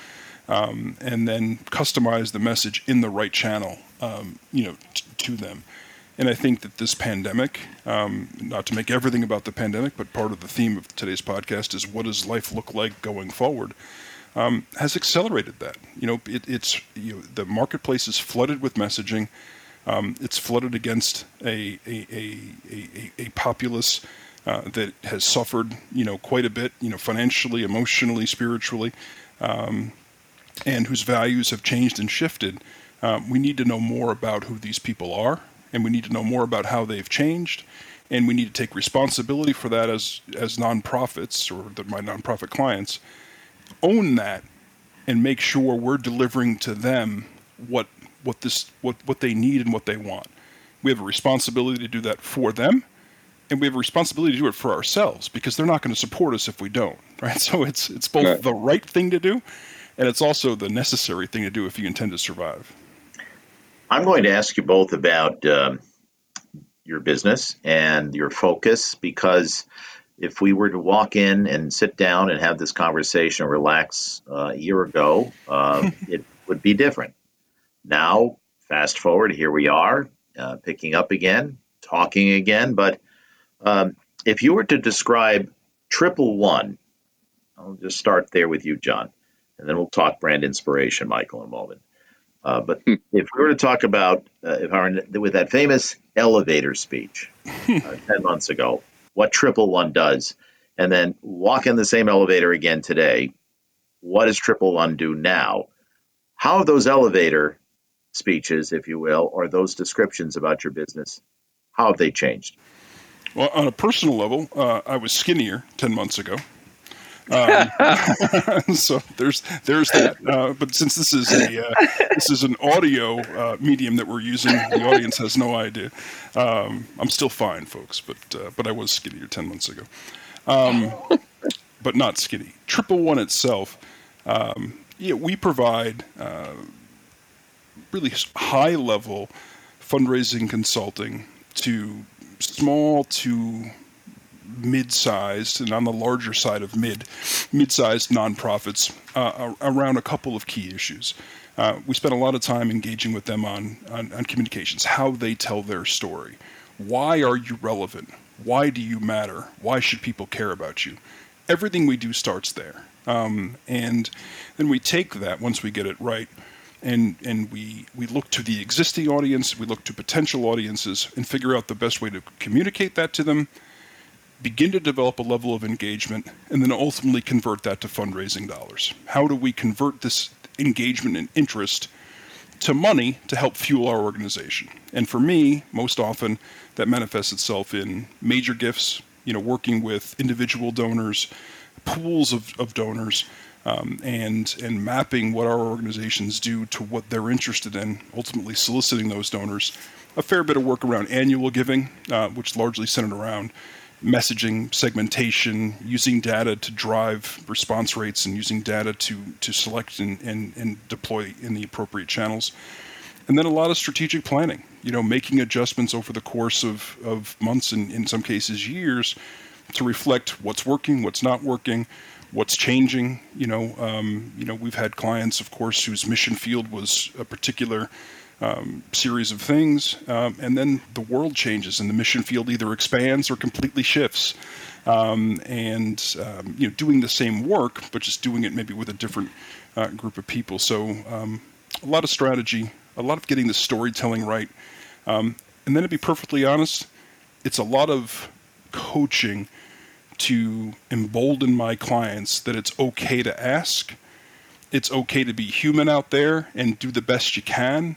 um, and then customize the message in the right channel, um, you know, t- to them. And I think that this pandemic, um, not to make everything about the pandemic, but part of the theme of today's podcast is what does life look like going forward, um, has accelerated that. You know, it, it's you know, the marketplace is flooded with messaging. Um, it's flooded against a a, a, a, a populace uh, that has suffered, you know, quite a bit, you know, financially, emotionally, spiritually, um, and whose values have changed and shifted. Um, we need to know more about who these people are and we need to know more about how they've changed and we need to take responsibility for that as as nonprofits or the, my nonprofit clients own that and make sure we're delivering to them what what this what what they need and what they want. We have a responsibility to do that for them and we have a responsibility to do it for ourselves because they're not going to support us if we don't (laughs) right? So it's it's both right. the right thing to do and it's also the necessary thing to do if you intend to survive I'm going to ask you both about um, your business and your focus because if we were to walk in and sit down and have this conversation and relax uh, a year ago, uh, (laughs) it would be different. Now, fast forward, here we are, uh, picking up again, talking again. But um, if you were to describe Triple One, I'll just start there with you, John, and then we'll talk brand inspiration, Michael, in a moment. Uh, but hmm. if we were to talk about uh, if our, with that famous elevator speech (laughs) uh, 10 months ago, what Triple One does, and then walk in the same elevator again today, what does Triple One do now? How have those elevator speeches, if you will, or those descriptions about your business, how have they changed? Well, on a personal level, uh, I was skinnier 10 months ago. Um, (laughs) so there's there's that. Uh, but since this is a uh, this is an audio uh, medium that we're using, the audience has no idea. Um, I'm still fine, folks, but uh, but I was skinnier ten months ago, um, but not skinny. Triple One itself, um, yeah, we provide uh, really high level fundraising consulting to small to mid-sized and on the larger side of mid mid-sized nonprofits uh, around a couple of key issues. Uh, we spent a lot of time engaging with them on, on, on communications, how they tell their story. Why are you relevant? Why do you matter? Why should people care about you? Everything we do starts there. Um, and then we take that once we get it right and and we we look to the existing audience, we look to potential audiences, and figure out the best way to communicate that to them, begin to develop a level of engagement, and then ultimately convert that to fundraising dollars. How do we convert this engagement and interest to money to help fuel our organization? And for me, most often, that manifests itself in major gifts, you know, working with individual donors, pools of, of donors, um, and and mapping what our organizations do to what they're interested in, ultimately soliciting those donors. A fair bit of work around annual giving, uh, which largely centered around messaging segmentation, using data to drive response rates, and using data to to select and, and, and deploy in the appropriate channels. And then a lot of strategic planning, you know, making adjustments over the course of, of months and in some cases years to reflect what's working, what's not working, what's changing. You know, um, you know, we've had clients, of course, whose mission field was a particular um, series of things, um, and then the world changes, and the mission field either expands or completely shifts. Um, and um, you know, doing the same work, but just doing it maybe with a different uh, group of people. So um, a lot of strategy, a lot of getting the storytelling right, um, and then to be perfectly honest, it's a lot of coaching to embolden my clients that it's okay to ask, it's okay to be human out there and do the best you can,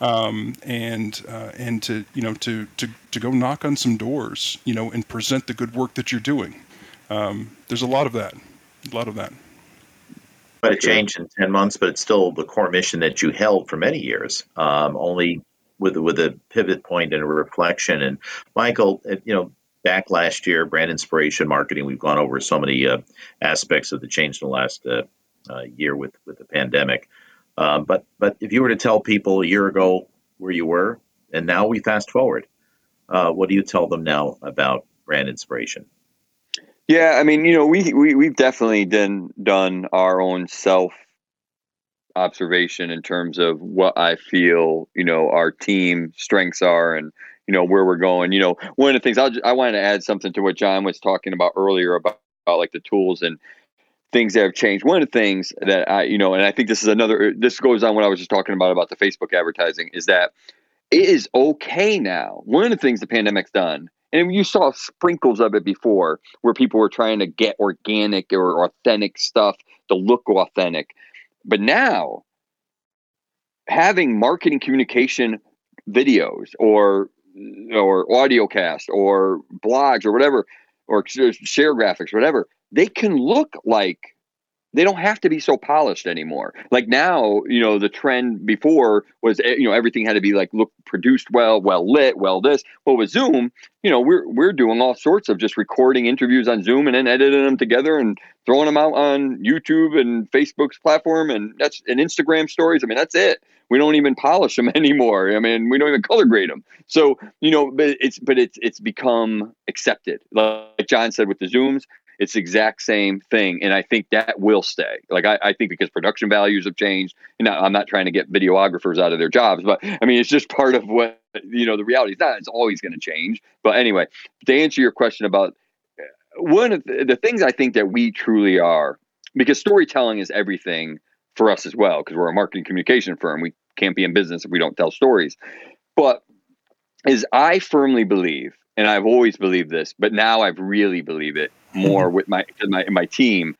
um, and uh, and to you know to, to to go knock on some doors, you know, and present the good work that you're doing. Um, there's a lot of that, a lot of that. But it changed in ten months, but it's still the core mission that you held for many years. Um, only with with a pivot point and a reflection. And Michael, you know, back last year, brand inspiration marketing. We've gone over so many uh, aspects of the change in the last uh, uh, year with with the pandemic. Um, but but if you were to tell people a year ago where you were, and now we fast forward, uh, what do you tell them now about brand inspiration? Yeah, I mean, you know, we, we we've definitely done done our own self observation in terms of what I feel, you know, our team strengths are and you know where we're going. You know, one of the things I'll, I wanted to add something to what John was talking about earlier about, about like the tools and things that have changed. One of the things that I, you know, and I think this is another, this goes on what I was just talking about, about the Facebook advertising is that it is okay now. One of the things the pandemic's done, and you saw sprinkles of it before where people were trying to get organic or authentic stuff to look authentic. But now, having marketing communication videos or or audio cast or blogs or whatever or share graphics whatever they can look like they don't have to be so polished anymore. Like now, you know, the trend before was eh, you know everything had to be like look produced well, well lit, well this. But with Zoom, you know, we're we're doing all sorts of just recording interviews on Zoom and then editing them together and throwing them out on YouTube and Facebook's platform and that's and Instagram stories. I mean, that's it. We don't even polish them (laughs) anymore. I mean, we don't even color grade them. So you know, but it's but it's it's become accepted. Like John said with the Zooms, it's the exact same thing. And I think that will stay. Like, I, I think because production values have changed, and I'm not trying to get videographers out of their jobs, but I mean, it's just part of what, you know, the reality is not, it's always going to change. But anyway, to answer your question about uh, one of the, the things I think that we truly are, because storytelling is everything for us as well, because we're a marketing communication firm. We can't be in business if we don't tell stories. But is I firmly believe, and I've always believed this, but now I've really believe it more mm-hmm. with my my my team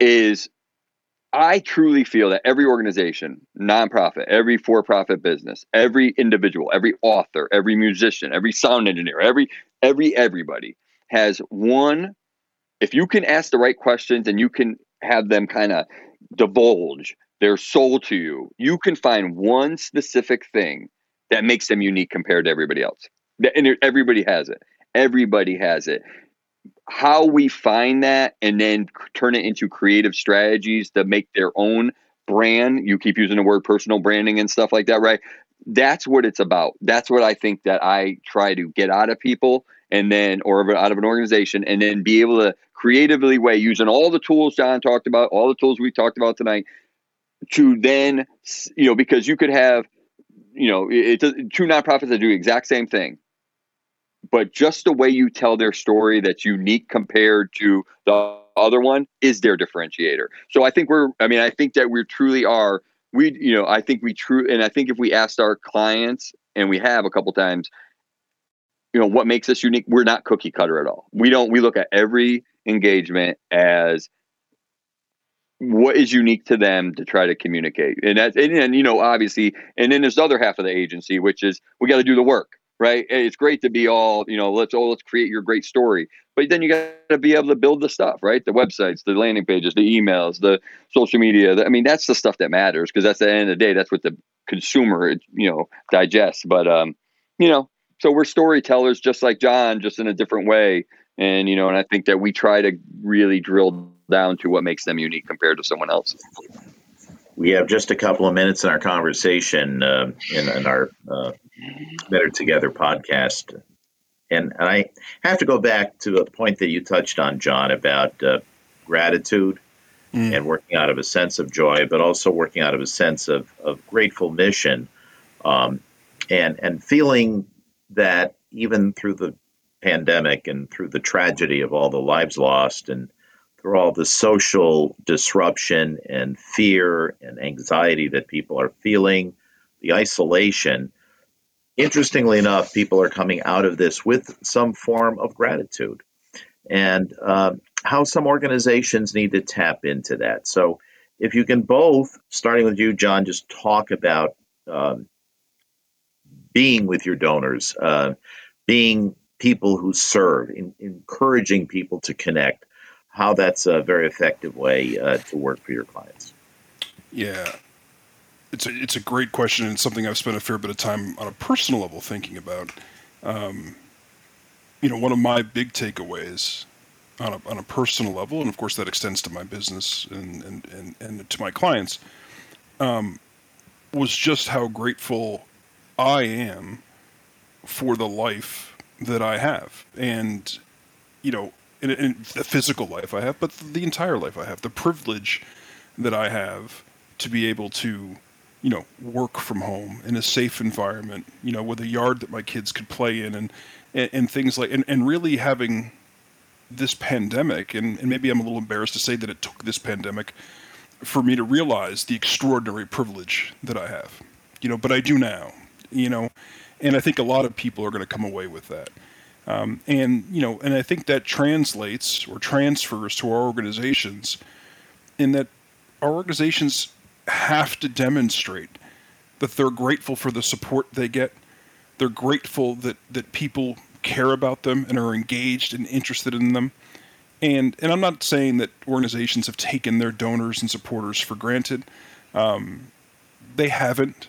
is I truly feel that every organization, nonprofit, every for-profit business, every individual, every author, every musician, every sound engineer, every every everybody has one if you can ask the right questions and you can have them kind of divulge their soul to you, you can find one specific thing that makes them unique compared to everybody else. And everybody has it. Everybody has it. How we find that and then turn it into creative strategies to make their own brand you keep using the word personal branding and stuff like that right? That's what it's about. That's what i think that i try to get out of people and then or out of an organization and then be able to creatively way using all the tools john talked about all the tools we talked about tonight to then you know because you could have you know two nonprofits that do the exact same thing but just the way you tell their story that's unique compared to the other one is their differentiator. So I think we're, I mean, I think that we truly are, we, you know, I think we true, and I think if we asked our clients, and we have a couple times, you know, what makes us unique, we're not cookie cutter at all. We don't, we look at every engagement as what is unique to them to try to communicate. And that, and, and you know, obviously, and then there's the other half of the agency, which is we got to do the work right? It's great to be all, you know, let's oh, let's create your great story. But then you got to be able to build the stuff, right? The websites, the landing pages, the emails, the social media. The, I mean, that's the stuff that matters because that's at the end of the day, that's what the consumer, you know, digests. But um, you know, so we're storytellers, just like John, just in a different way. and you know, and I think that we try to really drill down to what makes them unique compared to someone else. We have just a couple of minutes in our conversation uh, in, in, our uh, Better Together podcast. And, and, I have to go back to a point that you touched on, John, about uh, gratitude mm. and working out of a sense of joy, but also working out of a sense of, of grateful mission um, and, and feeling that even through the pandemic and through the tragedy of all the lives lost and through all the social disruption and fear and anxiety that people are feeling, the isolation. Interestingly enough, people are coming out of this with some form of gratitude. And uh, how some organizations need to tap into that. So, if you can both, starting with you, John, just talk about um, being with your donors, uh, being people who serve, in, encouraging people to connect, how that's a very effective way uh, to work for your clients. Yeah, it's a it's a great question and something I've spent a fair bit of time on a personal level thinking about. Um, you know, one of my big takeaways on a on a personal level, and of course that extends to my business and and and, and to my clients, um, was just how grateful I am for the life that I have, and you know, in, in the physical life I have, but the entire life I have, the privilege that I have to be able to, you know, work from home in a safe environment, you know, with a yard that my kids could play in, and and, and things like, and, and really having this pandemic, and, and maybe I'm a little embarrassed to say that it took this pandemic for me to realize the extraordinary privilege that I have, you know, but I do now, you know, and I think a lot of people are going to come away with that. Um, and you know, and I think that translates or transfers to our organizations, in that our organizations have to demonstrate that they're grateful for the support they get. They're grateful that that people care about them and are engaged and interested in them. And and I'm not saying that organizations have taken their donors and supporters for granted. Um, they haven't.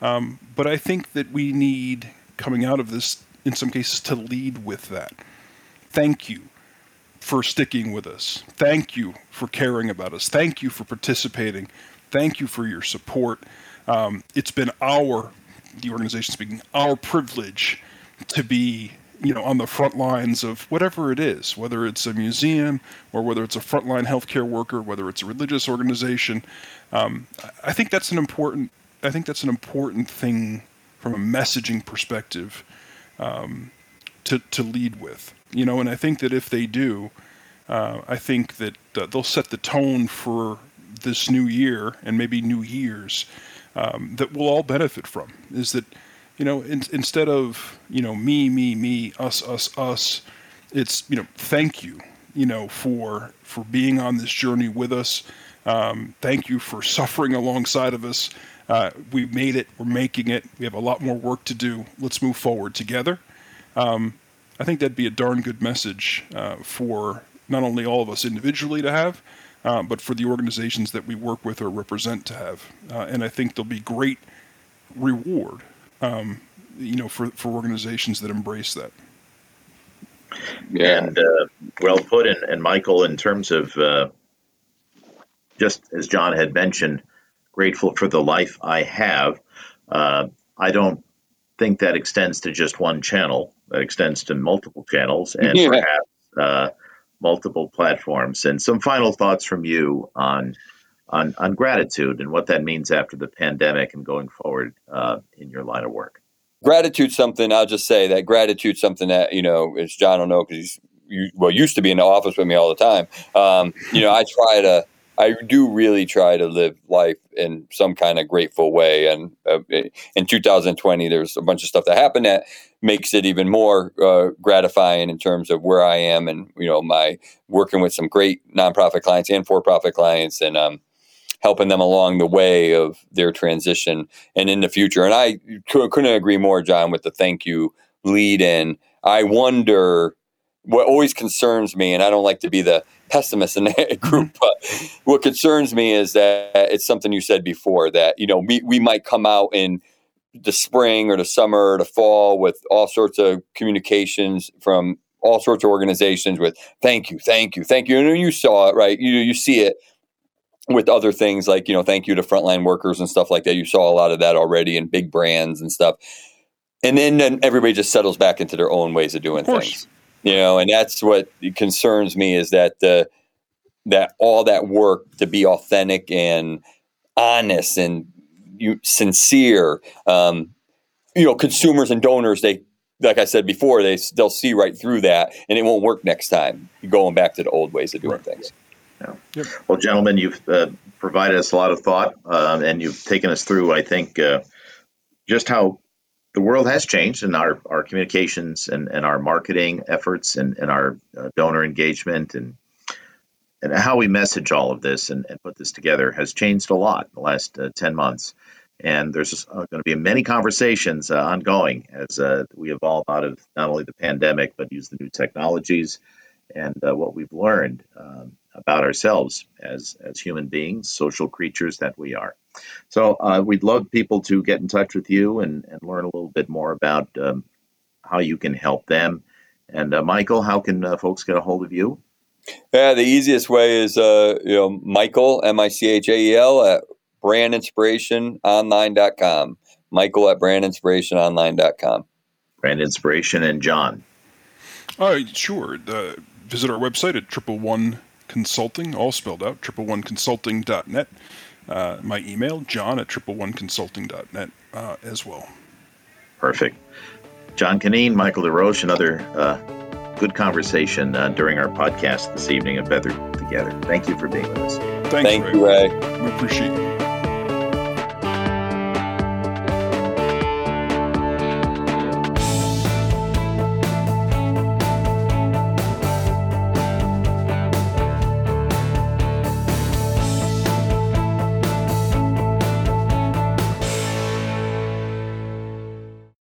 Um, but I think that we need coming out of this in some cases to lead with that. Thank you for sticking with us. Thank you for caring about us. Thank you for participating. Thank you for your support. Um, it's been our, the organization speaking, our privilege to be, you know, on the front lines of whatever it is, whether it's a museum or whether it's a frontline healthcare worker, whether it's a religious organization. Um, I think that's an important. I think that's an important thing from a messaging perspective um, to to lead with. You know, and I think that if they do, uh, I think that uh, they'll set the tone for this new year and maybe new years um, that we'll all benefit from. Is that you know in, instead of you know me me me us us us, it's you know thank you you know for for being on this journey with us. Um, thank you for suffering alongside of us. Uh, we've made it. We're making it. We have a lot more work to do. Let's move forward together. Um, I think that'd be a darn good message uh, for not only all of us individually to have, uh, but for the organizations that we work with or represent to have. Uh, and I think there'll be great reward, um, you know, for, for organizations that embrace that. Yeah. And uh, well put. And, and, Michael, in terms of uh, just as John had mentioned, grateful for the life I have. Uh, I don't think that extends to just one channel. That extends to multiple channels and yeah. perhaps uh, multiple platforms. And some final thoughts from you on on on gratitude and what that means after the pandemic and going forward uh, in your line of work. Gratitude, something I'll just say that gratitude, something that you know, as John will know because he's you, well used to be in the office with me all the time. Um, you know, I try to I do really try to live life in some kind of grateful way. And uh, in 2020, there's a bunch of stuff that happened that makes it even more uh, gratifying in terms of where I am and you know my working with some great nonprofit clients and for-profit clients and um, helping them along the way of their transition and in the future. And I couldn't agree more, John, with the thank you lead in. I wonder what always concerns me, and I don't like to be the pessimist in that (laughs) mm-hmm. group, but what concerns me is that it's something you said before that you know we we might come out in the spring or the summer or the fall with all sorts of communications from all sorts of organizations with thank you, thank you, thank you. And you saw it, right? You you see it with other things like you know thank you to frontline workers and stuff like that. You saw a lot of that already in big brands and stuff. And then, then everybody just settles back into their own ways of doing Of things. You know, and that's what concerns me is that the that all that work to be authentic and honest and you sincere um, you know consumers and donors they like i said before they they'll see right through that and it won't work next time going back to the old ways of doing Right. things. Well, gentlemen, you've uh, provided us a lot of thought, um, and you've taken us through, I think, uh, just how the world has changed and our, our communications and, and our marketing efforts and, and our uh, donor engagement and and how we message all of this and, and put this together has changed a lot in the last uh, 10 months. And there's uh, going to be many conversations uh, ongoing as uh, we evolve out of not only the pandemic, but use the new technologies and uh, what we've learned um, about ourselves as, as human beings, social creatures that we are. So uh, we'd love people to get in touch with you and, and learn a little bit more about um, how you can help them. And uh, Michael, how can uh, folks get a hold of you? yeah the easiest way is uh you know michael m-i-c-h-a-e-l at brandinspirationonline.com michael at brandinspirationonline.com Brand Inspiration and John. Uh, sure. Visit our website at triple one consulting, all spelled out, triple one consulting.net. Uh, my email, john at triple one consulting.net uh, as well. Perfect. John Canine, Michael DeRoche, another uh, good conversation uh, during our podcast this evening of Better Together. Thank you for being with us. Thanks, thank Ray. you ray We appreciate you.